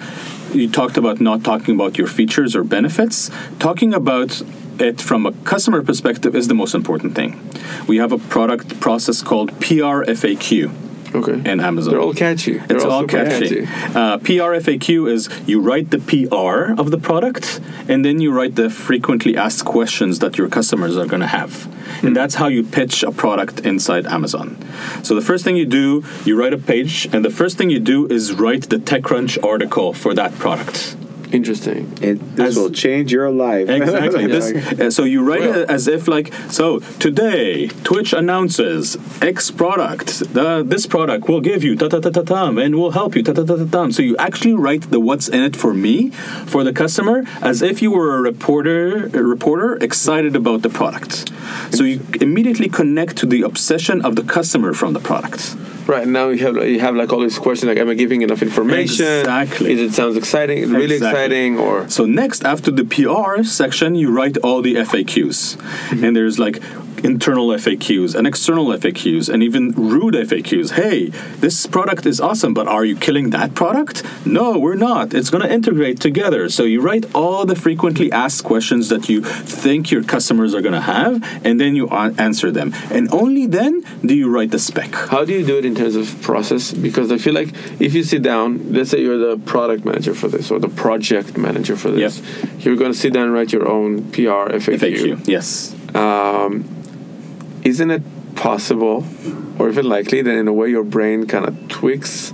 you talked about not talking about your features or benefits. Talking about it from a customer perspective is the most important thing. We have a product process called PRFAQ Okay. in Amazon. They're all catchy. They're It's all super catchy. Uh, PRFAQ is you write the PR of the product, and then you write the frequently asked questions that your customers are going to have. And that's how you pitch a product inside Amazon. So the first thing you do, you write a page, and the first thing you do is write the TechCrunch article for that product. Interesting. It, this As- will change your life. Exactly. Yeah. This, uh, so you write Well- it as if like so today Twitch announces X product. The, this product will give you ta ta ta ta tam and will help you ta ta ta ta tam. So you actually write the what's in it for me for the customer as if you were a reporter a reporter excited about the product. So you immediately connect to the obsession of the customer from the product. Right now you have you have like all these questions like am I giving enough information? Exactly. Is it sounds exciting? Really Exactly. exciting or So next, after the PR section, you write all the FAQs, and there's like internal FAQs and external FAQs and even rude FAQs. Hey, this product is awesome, but are you killing that product? No, we're not. It's going to integrate together. So you write all the frequently asked questions that you think your customers are going to have, and then you answer them. And only then do you write the spec. How do you do it in terms of process? Because I feel like if you sit down, let's say you're the product manager for this or the project manager for this, you're going to sit down and write your own PR FAQ. FAQ, yes. Um, isn't it possible, or even likely, that in a way your brain kind of tweaks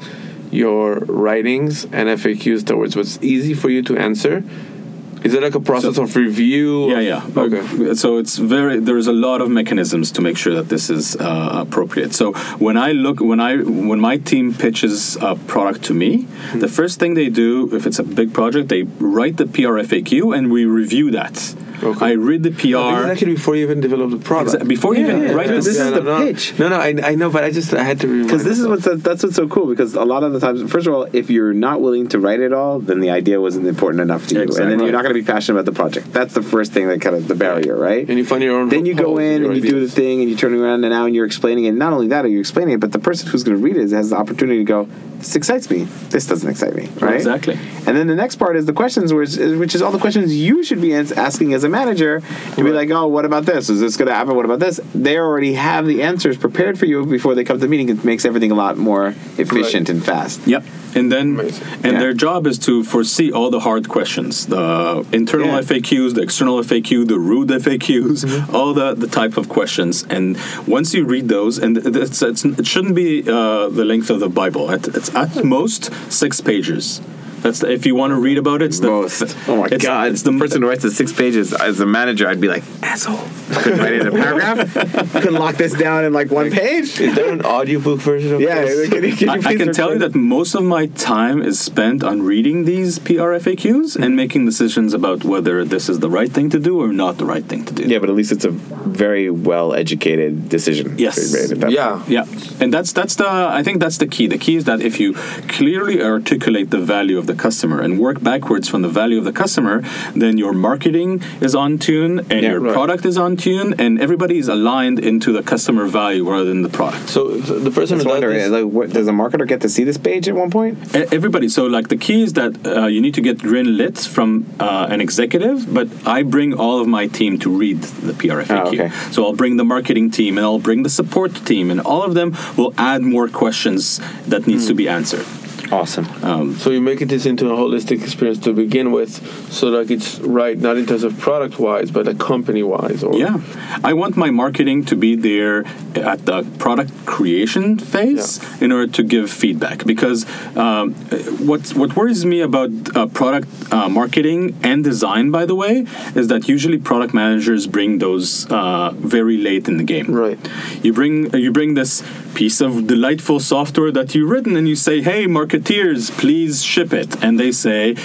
your writings and FAQs towards what's easy for you to answer, Is it like a process of review? Yeah, yeah. Okay. So it's very there's a lot of mechanisms to make sure that this is uh, appropriate. So when I look when I when my team pitches a product to me, Hmm. the first thing they do if it's a big project, they write the PR FAQ and we review that. Okay. I read the This is PR actually before you even develop the product. Exa- before you even Yeah, write yeah, this. this is no, the no. pitch. No, no, I, I know, but I just I had to remind Because this is myself. what's that's what's so cool. Because a lot of the times, first of all, if you're not willing to write it all, then the idea wasn't important enough to you, and then you're not going to be passionate about the project. That's the first thing that kind of the barrier, right? and you find your own. then you go in your and you do the thing and you turn around and now you're explaining it. Not only that, are you explaining it, but the person who's going to read it has the opportunity to go, "This excites me. This doesn't excite me." Right? Exactly. And then the next part is the questions, which is, which is all the questions you should be asking as a manager to be like, "Oh, what about this? Is this going to happen? What about this?" They already have the answers prepared for you before they come to the meeting. It makes everything a lot more efficient and fast. Yep. And then, Amazing. and Yeah. their job is to foresee all the hard questions: the internal Yeah. FAQs, the external FAQ, the rude FAQs, Mm-hmm. all the, the type of questions. And once you read those, and it's, it's, it shouldn't be uh, the length of the Bible. It's at most six pages. That's the, if you want to read about it. It's the Most. Oh my it's- god! It's the person who writes the six pages as a manager. I'd be like, asshole. Couldn't write it in a paragraph. Couldn't lock this down in like one page. Is there an audiobook version of Yeah, this? can you- can you I, I can tell you that most of my time is spent on reading these PR FAQs and mm-hmm. making decisions about whether this is the right thing to do or not the right thing to do. Yeah, but at least it's a very well educated decision. Yes. Right at that Yeah. Yeah, and that's that's the I think that's the key. The key is that if you clearly articulate the value of the customer and work backwards from the value of the customer, then your marketing is on tune and Yeah, your right. product is on tune, and everybody is aligned into the customer value rather than the product. So the person Just who does wondering, this, like, what, does a marketer get to see this page at one point? E- Everybody. So, like, the key is that uh, you need to get green lit from uh, an executive, but I bring all of my team to read the PRFAQ. Oh, okay. So, I'll bring the marketing team and I'll bring the support team, and all of them will add more questions that needs to be answered. Awesome. so you make this into a holistic experience to begin with, so like it's right, not in terms of product wise, but like company wise, or Yeah, I want my marketing to be there at the product creation phase in order to give feedback. Because um, what what worries me about uh, product uh, marketing and design, by the way, is that usually product managers bring those uh, very late in the game. Right. You bring you bring this piece of delightful software that you've written, and you say, "Hey, marketeers, please ship it," and they say.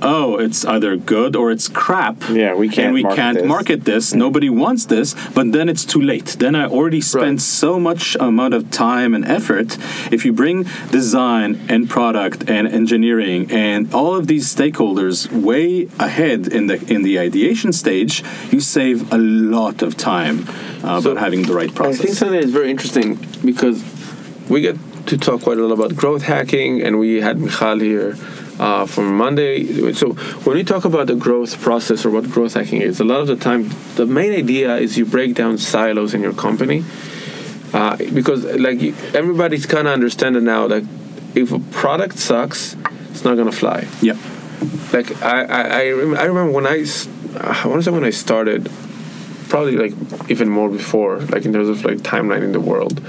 Oh, it's either good or it's crap. Yeah, we can't And we market can't this." market this. Nobody wants this, but then it's too late. Then I already spent Right. so much amount of time and effort. If you bring design and product and engineering and all of these stakeholders way ahead in the in the ideation stage, you save a lot of time uh, So, about having the right process. I think something is very interesting because we get to talk quite a lot about growth hacking, and we had Michal here uh, from Monday. So when we talk about the growth process or what growth hacking is, a lot of the time the main idea is you break down silos in your company. Uh, because like everybody's kind of understanding now that if a product sucks, it's not gonna fly Yeah. like I I, I, rem- I remember when I s- I want to say when I started probably like even more before like in terms of like timeline in the world.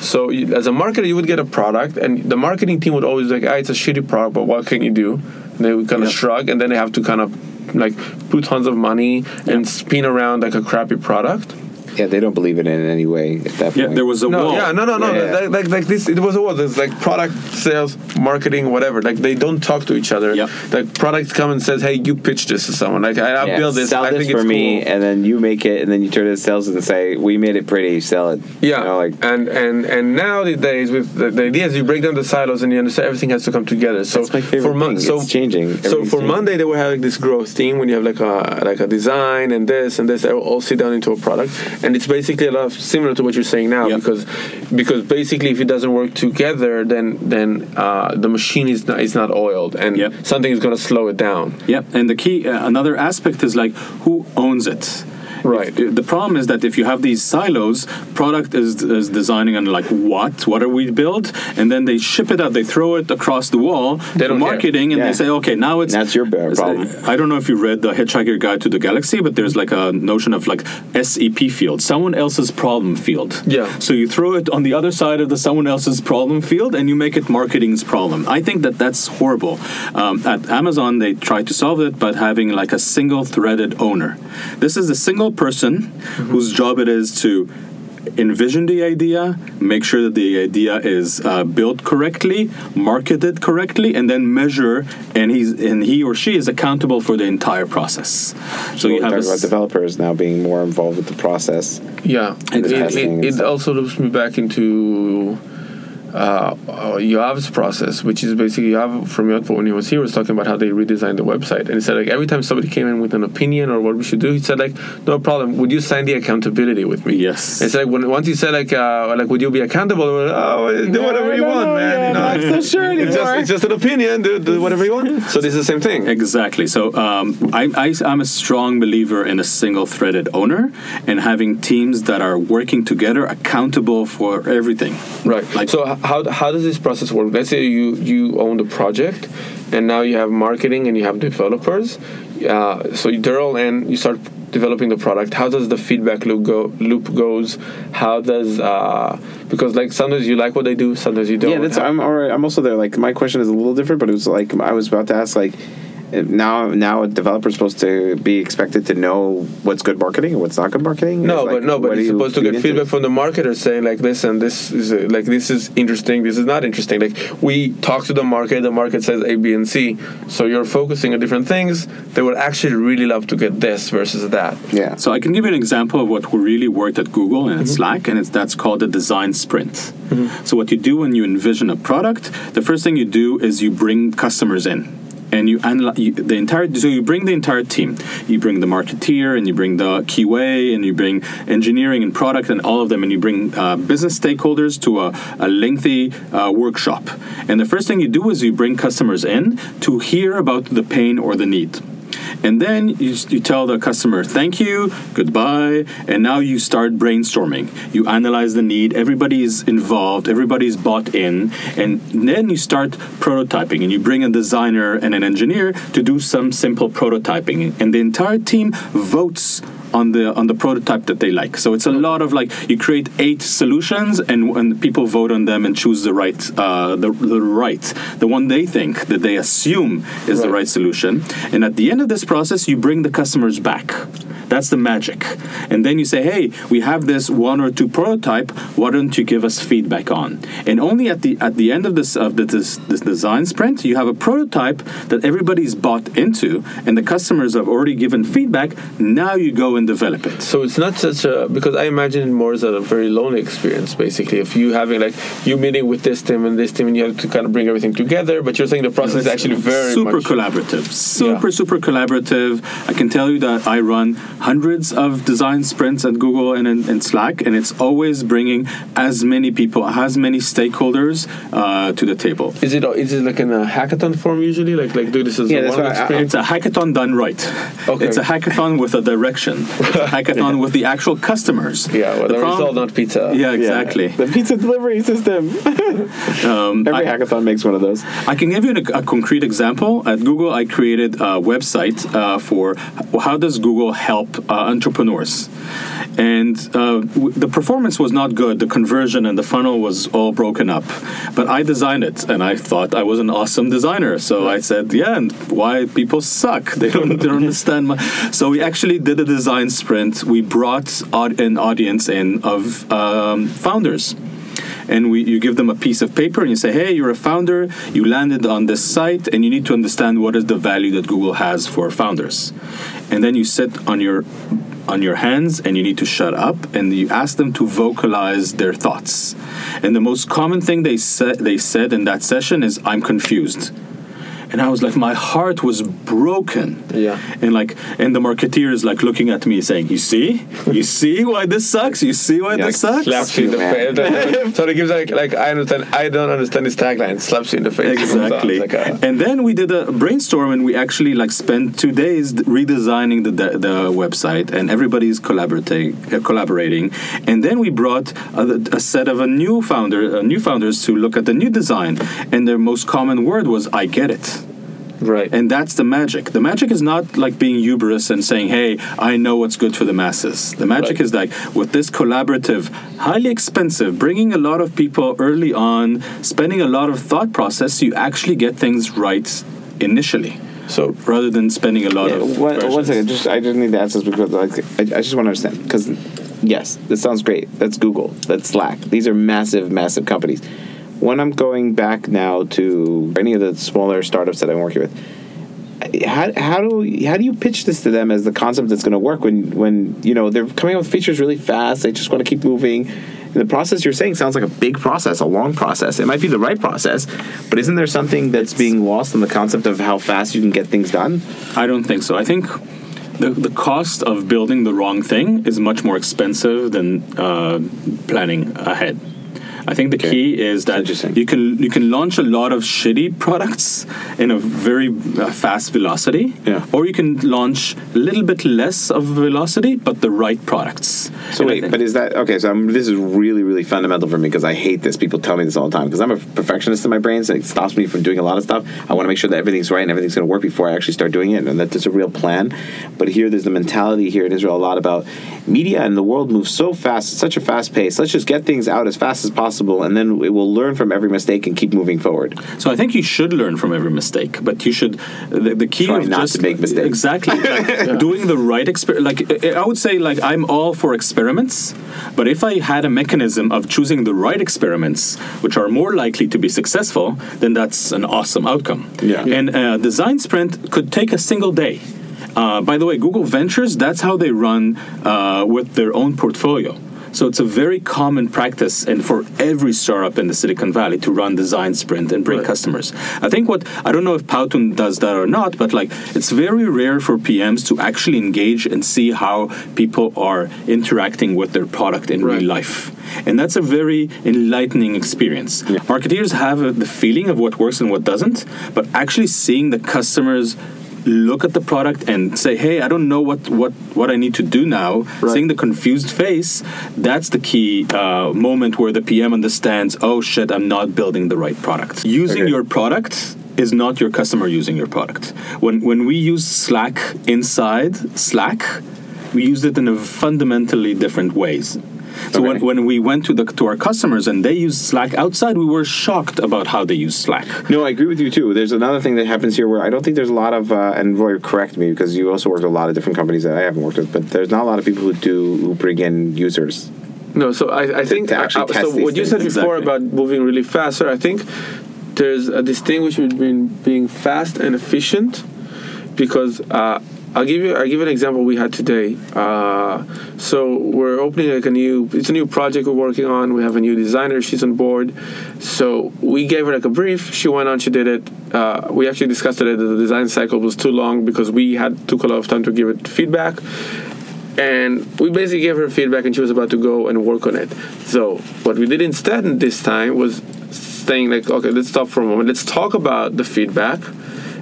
So you, as a marketer you would get a product and the marketing team would always like ah it's a shitty product but what can you do? And they would kind of Yeah. shrug and then they have to kind of like put tons of money and spin around like a crappy product Yeah, they don't believe it in any way at that Yeah, there was a no, wall. yeah, no, no, no. Yeah. Like, like, like this, it was a what? It's like product, sales, marketing, whatever. Like they don't talk to each other. Yep. Like product come and says, "Hey, you pitch this to someone." Like I, I Yeah, build this. Sell I this think for it's me, cool. and then you make it, and then you turn to the sales and say, "We made it pretty. Sell it." Yeah, You know, like and and and nowadays with the, the idea is you break down the silos and you understand everything has to come together. So That's my favorite for Mon- thing. so It's changing. So for changing. Monday they were having this growth team when you have like a like a design and this and this. They will all sit down into a product, and it's basically a lot similar to what you're saying now Yep. because because basically if it doesn't work together, then then uh, the machine is not is not oiled and Yep. something is going to slow it down. Yeah, and the key, uh, another aspect is like who owns it. Right. If- the problem is that if you have these silos, product is, is designing on like what, what are we build, and then they ship it out, they throw it across the wall They to don't care. marketing, and Yeah. they say, okay, now it's That's your problem. I don't know if you read the Hitchhiker Guide to the Galaxy, but there's like a notion of like SEP field, someone else's problem field. Yeah. So you throw it on the other side of the someone else's problem field, and you make it marketing's problem. I think that that's horrible. Um, at Amazon, they try to solve it by having like a single-threaded owner. This is a single person whose job it is to envision the idea, make sure that the idea is uh, built correctly, marketed correctly, and then measure. And he's and he or she is accountable for the entire process. So we you have talk a about developers now being more involved with the process. Yeah, it, it, it, it also loops me back into uh, uh, Yoav's process, which is basically Yoav from Yotpo when he was here was talking about how they redesigned the website, and he said like every time somebody came in with an opinion or what we should do, he said like no problem, would you sign the accountability with me? Yes. And so like when once he said like uh, like would you be accountable? Like, oh, do whatever you no, want, no, man. yeah, you know, I'm not so sure it's just anymore. it's just an opinion. Do, do whatever you want. So this is the same thing. Exactly. So um, I, I, I'm a strong believer in a single-threaded owner and having teams that are working together, accountable for everything. Right. Like- so h- how how does this process work? Let's say you you own the project, and now you have marketing and you have developers. Uh, so they're all in. You start developing the product. How does the feedback loop go? Loop goes. How does uh, because like sometimes you like what they do, sometimes you don't. Yeah, that's. How- I'm alright. I'm also there. Like my question is a little different, but it was like I was about to ask like. If Now, now a developer's supposed to be expected to know what's good marketing and what's not good marketing. no, It's but no, but what he's supposed to get feedback it? from the marketer saying like, listen, this is uh, like this is interesting, this is not interesting. Like we talk to the market, the market says A, B, and C. So you're focusing on different things. They would actually really love to get this versus that. Yeah. So I can give you an example of what we really worked at Google and at Slack, and it's that's called the design sprint. So what you do when you envision a product, the first thing you do is you bring customers in. And you analyze you, the entire. So you bring the entire team. You bring the marketeer, and you bring the QA, and you bring engineering and product, and all of them, and you bring uh, business stakeholders to a, a lengthy uh, workshop. And the first thing you do is you bring customers in to hear about the pain or the need. And then you, you tell the customer, thank you, goodbye, and now you start brainstorming. You analyze the need, everybody is involved, everybody's bought in, and then you start prototyping and you bring a designer and an engineer to do some simple prototyping. And the entire team votes on the on the prototype that they like. So it's a lot of like you create eight solutions and and people vote on them and choose the right uh, the the right the one they think that they assume is the Right. right solution. And at the end of this process, you bring the customers back. That's the magic. And then you say, hey, we have this one or two prototype. Why don't you give us feedback on? And only at the at the end of this of the, this this design sprint, you have a prototype that everybody's bought into, and the customers have already given feedback. Now you go and develop it. So it's not such a because I imagine it more as a very lonely experience. Basically, if you having like you meeting with this team and this team, and you have to kind of bring everything together. But you're saying the process is actually very super much, collaborative super Yeah. super collaborative i can tell you that i run hundreds of design sprints at google and in, in slack and it's always bringing as many people as many stakeholders uh, to the table Is it is it like in a hackathon form usually? Like like do this as Yeah, a one why I- experience? it's a hackathon done right. Okay. It's a hackathon with a direction. It's a hackathon with the actual customers. yeah, well, the, problem- result, not pizza. Yeah, Yeah. exactly. The pizza delivery system. Um, Every I- hackathon makes one of those. I can give you a, a concrete example. At Google, I created a website uh, for how does Google help uh, entrepreneurs, and uh, w- the performance was not good. The conversion and the funnel was all broken up. But I designed it, and I thought I was an awesome designer. So I said, "Yeah, and why people suck? They don't, they don't understand." My... So we actually did a design sprint. We brought an audience in of um, founders and we, you give them a piece of paper and you say, hey, you're a founder, you landed on this site, and you need to understand what is the value that Google has for founders. And then you sit on your on your hands and you need to shut up and you ask them to vocalize their thoughts. And the most common thing they said they said in that session is I'm confused. And I was like, my heart was broken. Yeah. And like, and the marketeer is like looking at me saying, "You see, you see why this sucks. You see why Yeah, this sucks." Slaps you in the face. so it gives like like I understand. I don't understand this tagline. Slaps you in the face. Exactly. Like a- and then we did a brainstorm, and we actually like spent two days redesigning the the, the website, and everybody's collaborating, uh, collaborating. And then we brought a, a set of a new founder, uh, new founders to look at the new design, and their most common word was "I get it." Right. And that's the magic. The magic is not like being hubris and saying, hey, I know what's good for the masses. The magic Right. is like with this collaborative, highly expensive, bringing a lot of people early on, spending a lot of thought process, you actually get things right initially so rather than spending a lot Yeah, of. one, one second. Just I just need to ask this because like I, I just want to understand because yes, this sounds great. That's Google. That's Slack. These are massive, massive companies. When I'm going back now to any of the smaller startups that I'm working with, how, how do how do you pitch this to them as the concept that's going to work when when you know they're coming up with features really fast? They just want to keep moving. And the process you're saying sounds like a big process, a long process. It might be the right process, but isn't there something that's being lost in the concept of how fast you can get things done? I don't think so. I think the, the cost of building the wrong thing is much more expensive than uh, planning ahead. I think the Okay. key is that you can you can launch a lot of shitty products in a very uh, fast velocity, Yeah. or you can launch a little bit less of velocity but the right products. So And wait, but is that okay? So I'm, this is really, really fundamental for me because I hate this. People tell me this all the time because I'm a perfectionist in my brain, so it stops me from doing a lot of stuff. I want to make sure that everything's right and everything's going to work before I actually start doing it, and that there's a real plan. But here, there's the mentality here in Israel a lot about media and the world moves so fast, such a fast pace. Let's just get things out as fast as possible, and then we will learn from every mistake and keep moving forward. So I think you should learn from every mistake, but you should. The, the key Try of not just to make mistakes. Exactly, like doing the right experiment. Like I I would say, like I'm all for experiments, but if I had a mechanism of choosing the right experiments, which are more likely to be successful, then that's an awesome outcome. Yeah. And uh, design sprint could take a single day. Uh, by the way, Google Ventures, that's how they run uh, with their own portfolio. So it's a very common practice, and for every startup in the Silicon Valley to run design sprint and bring Right. customers. I think what I don't know if Powtoon does that or not, but like it's very rare for PMs to actually engage and see how people are interacting with their product in Right. real life. And that's a very enlightening experience. Marketeers have uh, the feeling of what works and what doesn't, but actually seeing the customers look at the product and say, "Hey, I don't know what what what I need to do now." Right. Seeing the confused face, that's the key uh, moment where the PM understands, "Oh shit, I'm not building the right product." Using Okay. your product is not your customer using your product. When when we use Slack inside Slack, we use it in a fundamentally different ways. So when, Okay. when we went to the to our customers and they used Slack outside, we were shocked about how they use Slack. No, I agree with you too. There's another thing that happens here where I don't think there's a lot of, uh, and Roy, correct me because you also work with a lot of different companies that I haven't worked with, but there's not a lot of people who do who bring in users. No, so I, I think to actually test so. these What you things. said before Exactly. about moving really faster, I think there's a distinguishing between being fast and efficient, because uh, I'll give you I'll give an example we had today. Uh, so we're opening like a new it's a new project we're working on. We have a new designer. She's on board. So we gave her like a brief. She went on. She did it. Uh, we actually discussed it. that The design cycle was too long because we had took a lot of time to give it feedback and we basically gave her feedback and she was about to go and work on it so what we did instead this time was saying like okay let's stop for a moment let's talk about the feedback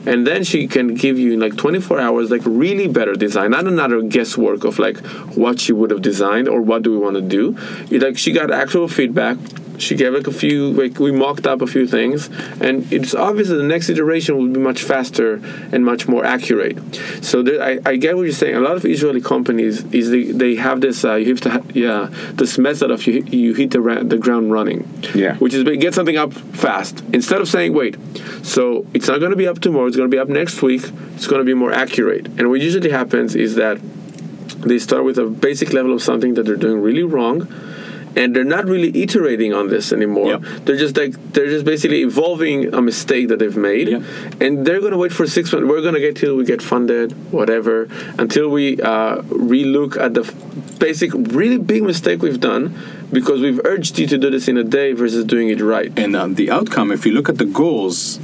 and then she can give you in like 24 hours like really better design. Not another guesswork of like what she would have designed or what do we want to do. It, like she got actual feedback she gave like a few like we mocked up a few things and it's obvious that the next iteration will be much faster and much more accurate. So there, I, I get what you're saying. A lot of israeli companies is they, they have this uh, you have to ha- yeah this method of you, you hit the, ra- the ground running. Yeah. which is get something up fast. Instead of saying wait so it's not going to be up tomorrow it's going to be up next week it's going to be more accurate. And what usually happens is that they start with a basic level of something that they're doing really wrong and they're not really iterating on this anymore Yep. they're just like they're just basically evolving a mistake that they've made Yep. and they're going to wait for six months we're going to get till we get funded whatever until we uh, relook at the f- basic really big mistake we've done because we've urged you to do this in a day versus doing it right And um, the outcome, if you look at the goals,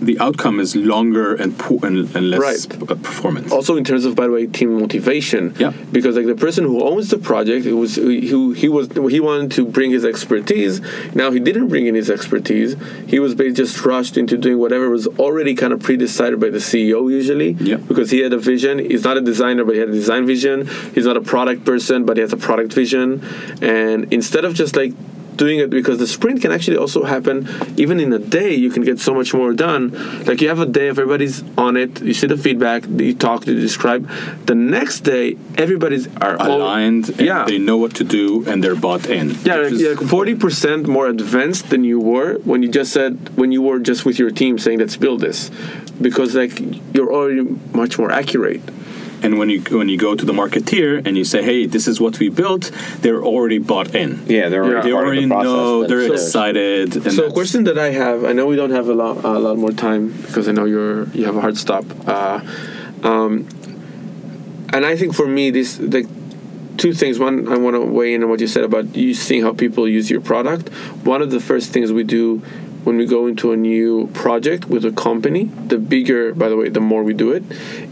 the outcome is longer and poor and, and less Right. performance. also in terms of by the way team motivation Yeah. because like the person who owns the project it was who he was he wanted to bring his expertise now he didn't bring in his expertise he was basically just rushed into doing whatever was already kind of pre-decided by the ceo usually Yeah. because he had a vision he's not a designer but he had a design vision he's not a product person but he has a product vision and instead of just like doing it because the sprint can actually also happen even in a day you can get so much more done. Like you have a day everybody's on it you see the feedback you talk you describe. The next day everybody's are all- aligned and yeah. they know what to do and they're bought in. Yeah, which like, is yeah, forty percent more advanced than you were when you just said when you were just with your team saying let's build this, because like you're already much more accurate. And when you when you go to the marketeer and you say hey this is what we built they're already bought in Yeah, they're already, Yeah. they already the know they're theirs. excited and so a question that I have, I know we don't have a lot a lot more time because I know you're you have a hard stop. Uh, um, and I think for me this like two things. One, I want to weigh in on what you said about you seeing how people use your product. One of the first things we do when we go into a new project with a company, the bigger, by the way, the more we do it,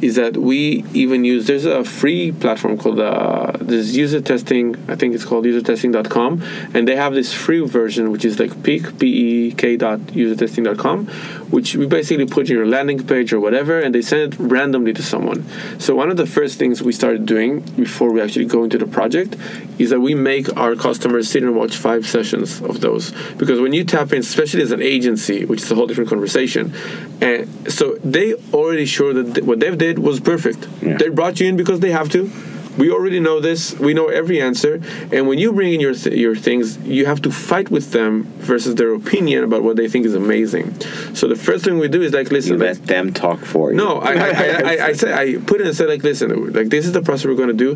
is that we even use. There's a free platform called uh, this user testing. I think it's called usertesting.com, and they have this free version which is like peak p e k dot usertesting.com, which we basically put in your landing page or whatever, and they send it randomly to someone. So one of the first things we started doing before we actually go into the project is that we make our customers sit and watch five sessions of those because when you tap in, especially as an agency, which is a whole different conversation, and so they already sure that what they've did was perfect. Yeah. They brought you in because they have to. We already know this. We know every answer. And when you bring in your th- your things, you have to fight with them versus their opinion about what they think is amazing. So the first thing we do is like, listen, You let's- them talk for you. no, I, I, I, I, I said I put it and said like, listen, like this is the process we're going to do.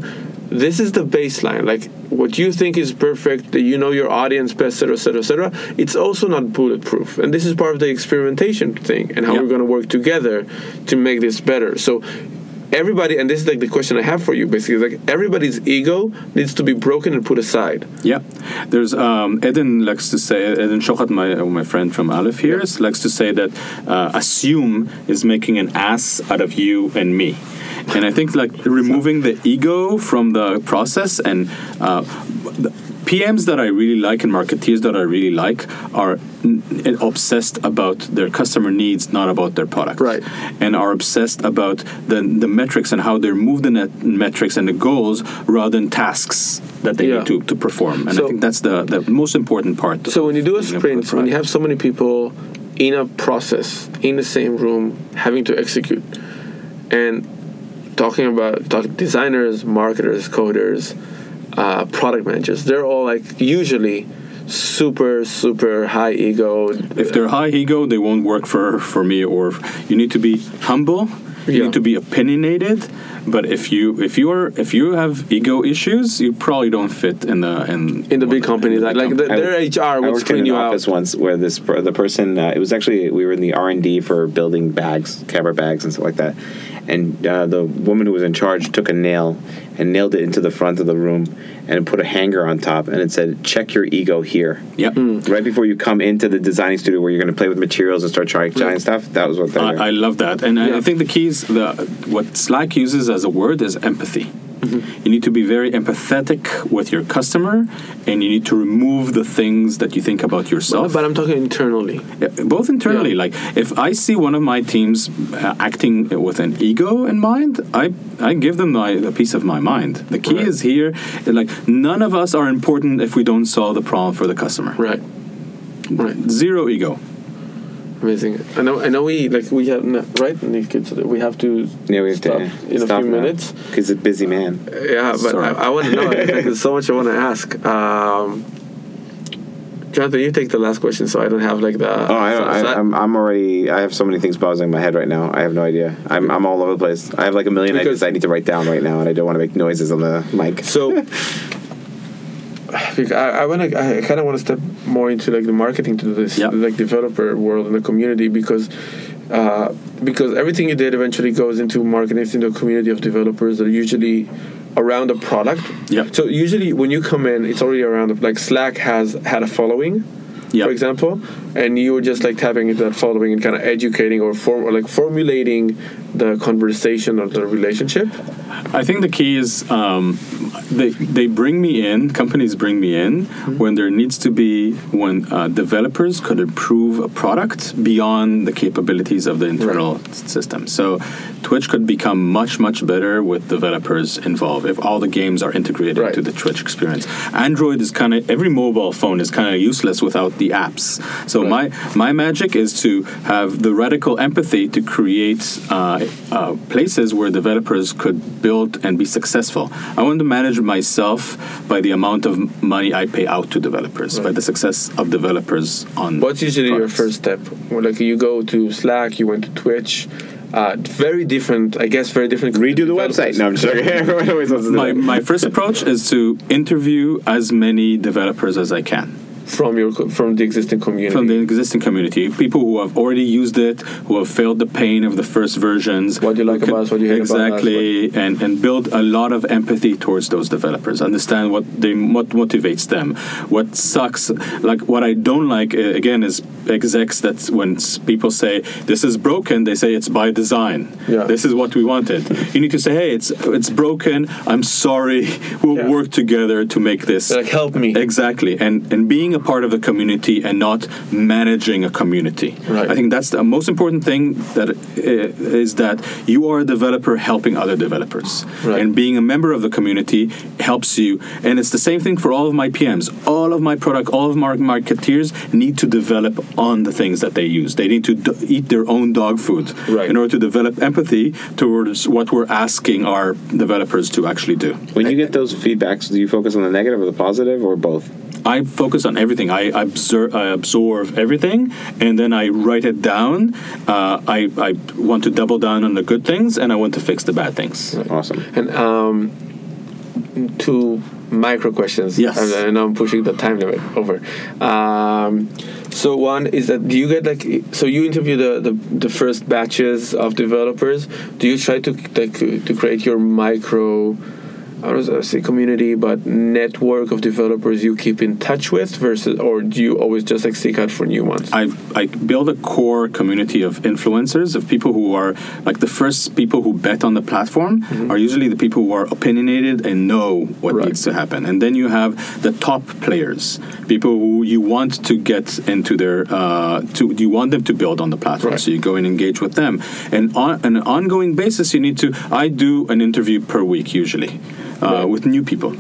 This is the baseline. Like what you think is perfect, that you know your audience best, etc., etc., etc. It's also not bulletproof, and this is part of the experimentation thing and how Yeah. we're going to work together to make this better. So. Everybody, and this is like the question I have for you. Basically, like everybody's ego needs to be broken and put aside. Yeah, there's um, Eden likes to say Eden Shochat, my my friend from Aleph here, likes to say that uh, assume is making an ass out of you and me, and I think like removing the ego from the process and uh, the PMs that I really like and marketeers that I really like are n- eh, obsessed about their customer needs, not about their product, Right. and are obsessed about the the metrics and how they move the net metrics and the goals rather than tasks that they Yeah. need to, to perform. And So- I think that's the, the most important part. So when you do a sprint, when you have so many people in a process in the same room having to execute, and talking about talk, designers, marketers, coders, uh, product managers, they're all like usually super super high ego. if they're high ego, they won't work for, for me. Or you need to be humble. You Yeah. need to be opinionated. But if you if you are if you have ego issues, you probably don't fit in the in in the big companies, like, like the, I- their HR I would worked in screen an you office out. once where this the person uh, it was actually we were in the R and D for building bags, camera bags, and stuff like that. And uh, the woman who was in charge took a nail and nailed it into the front of the room and put a hanger on top, and it said, "Check your ego here." Yep. Right before you come into the designing studio where you're going to play with materials and start trying, trying stuff, that was what they. I, I love that, and I- Yeah. I think the keys, the what Slack uses as a word is empathy. Mm-hmm. You need to be very empathetic with your customer, and you need to remove the things that you think about yourself. But I'm talking internally. Yeah, both internally. Yeah. Like if I see one of my teams uh, acting with an ego in mind, I I give them my, the piece of my mind. The key Right. is here. Like none of us are important if we don't solve the problem for the customer. Right. Right. Zero ego. Amazing. I know. I know. We like we have right. Nick, We have to. yeah, we have stop to in a few minutes. because it's a busy man. Yeah, but Sorry. I, I want to know. like, there's so much I want to ask. Um, Jonathan, you take the last question, so I don't have like the. Oh, I don't. so- so I, I'm, I'm already. I have so many things buzzing in my head right now. I have no idea. I'm, I'm all over the place. I have like a million Because- ideas I need to write down right now, and I don't want to make noises on the mic. So, I, I want to, I kind of want to step more into like the marketing to this, Yeah. like developer world and the community because, uh, because everything you did eventually goes into marketing, it's into a community of developers that are usually around a product. Yeah. So usually when you come in, it's already around. Like Slack has had a following. Yep. for example, and you were just like tapping into that following and kind of educating or form or like formulating the conversation or the relationship. I think the key is um, they they bring me in. Companies bring me in when there needs to be when uh, developers could improve a product beyond the capabilities of the internal s- system. So Twitch could become much much better with developers involved if all the games are integrated Right. to the Twitch experience. Android is kind of every mobile phone is kind of useless without the apps. So Right. my my magic is to have the radical empathy to create uh, uh, places where developers could build and be successful. I want to manage myself by the amount of money I pay out to developers, by the success of developers on. What's usually your first step? Well, like you go to Slack, you went to Twitch. Uh, very different, I guess. Very different. Redo the website. No, I'm just joking. Everyone always wants to do My, my first approach is to interview as many developers as I can. From your from the existing community. from the existing community. People who have already used it, who have felt the pain of the first versions. What do you like about us, what do you hate about us, exactly, and and build a lot of empathy towards those developers. Understand what they what motivates them. What sucks, like what I don't like uh, again is execs that when people say this is broken, they say it's by design. Yeah. This is what we wanted. You need to say, hey, it's it's broken. I'm sorry. We'll Yeah. work together to make this. like help me. Exactly, and and being a part of the community and not managing a community. Right. I think that's the most important thing that uh, is that you are a developer helping other developers, Right. and being a member of the community helps you. And it's the same thing for all of my PMs. All of my product, all of my marketeers need to develop on the things that they use. They need to do, eat their own dog food Right. in order to develop empathy towards what we're asking our developers to actually do. When you get those feedbacks, do you focus on the negative or the positive or both? I focus on everything. I absorb, I absorb everything, and then I write it down. Uh, I, I want to double down on the good things, and I want to fix the bad things. Awesome. And um, two micro questions. Yes. And know I'm pushing the time limit over. Um, so one is that do you get like so you interview the, the the first batches of developers? Do you try to like to create your micro I don't say community, but network of developers you keep in touch with versus, or do you always just like seek out for new ones? I, I build a core community of influencers, of people who are like the first people who bet on the platform are usually the people who are opinionated and know what Right. needs to happen. And then you have the top players, people who you want to get into their, uh, to you want them to build on the platform. Right. So you go and engage with them. And on an ongoing basis, you need to, I do an interview per week usually uh, with new people.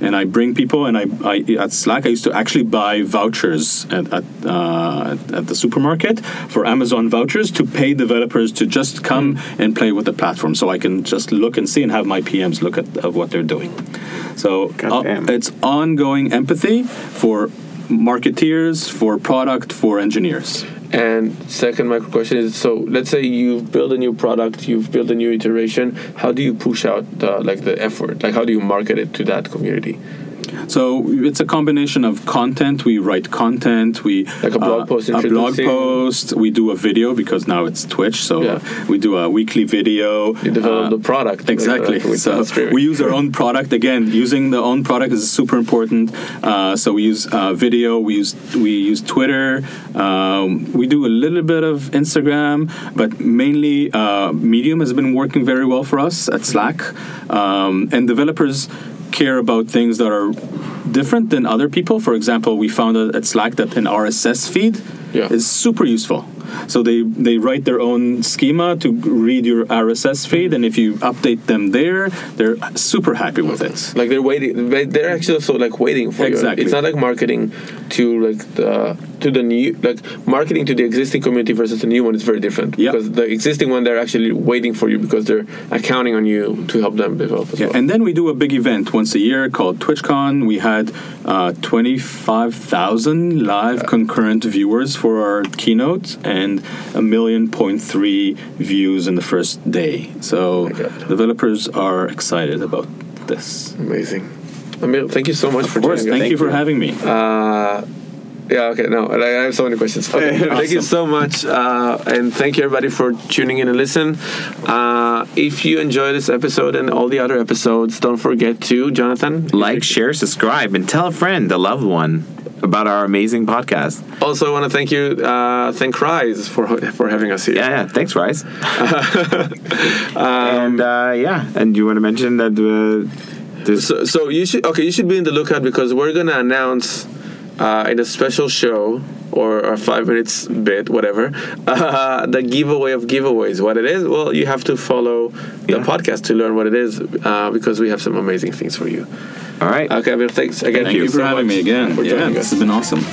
And I bring people, and I, I at Slack I used to actually buy vouchers at at, uh, at, the supermarket for Amazon vouchers to pay developers to just come and play with the platform, so I can just look and see and have my PMs look at, at what they're doing. So uh, it's ongoing empathy for marketeers, for product, for engineers. And second micro question is so let's say you've built a new product, you've built a new iteration. How do you push out like the effort? Like how do you market it to that community? So it's a combination of content. We write content. We Like a blog post a blog post. We do a video because now it's Twitch. So Yeah. we do a weekly video. You develop Uh, the product Exactly. like, with so we use our own product. Again, using the own product is super important. Uh, so we use uh, video. We use we use Twitter. Um, we do a little bit of Instagram, but mainly uh, Medium has been working very well for us at Slack. Um, and developers care about things that are different than other people. For example, we found at Slack that an RSS feed Yeah. is super useful. So they, they write their own schema to read your RSS feed, and if you update them there, they're super happy with it. like they're waiting they- they're actually also like waiting for Exactly. you it's not like marketing to like the to the new like marketing to the existing community versus the new one is very different Yeah. because the existing one they're actually waiting for you because they're accounting on you to help them develop as Yeah, well and then we do a big event once a year called TwitchCon. We had uh, 25,000 live concurrent viewers for our keynote and a million point three views in the first day. So my developers are excited about this. amazing Amir, thank you so much for Of course, joining thank, us. you for you. having me. Uh, yeah, okay, no, I I have so many questions. Okay, Thank you so much, uh, and thank you everybody for tuning in and listen. Uh, if you enjoy this episode and all the other episodes, don't forget to, Jonathan, Like, share, subscribe, and tell a friend, a loved one. About our amazing podcast. Also, I want to thank you, uh, thank Rise for for having us here. Yeah, yeah. Thanks, Rise. Um, and uh, yeah, and you want to mention that uh, So, so you should okay. You should be in the lookout because we're gonna announce uh, in a special show or a five minutes bit, whatever, uh, the giveaway of giveaways. What it is? Well, you have to follow the Yeah. podcast to learn what it is uh, because we have some amazing things for you. all right. Okay, well, thanks again. Thank you for so having me again. Yeah, this has been awesome.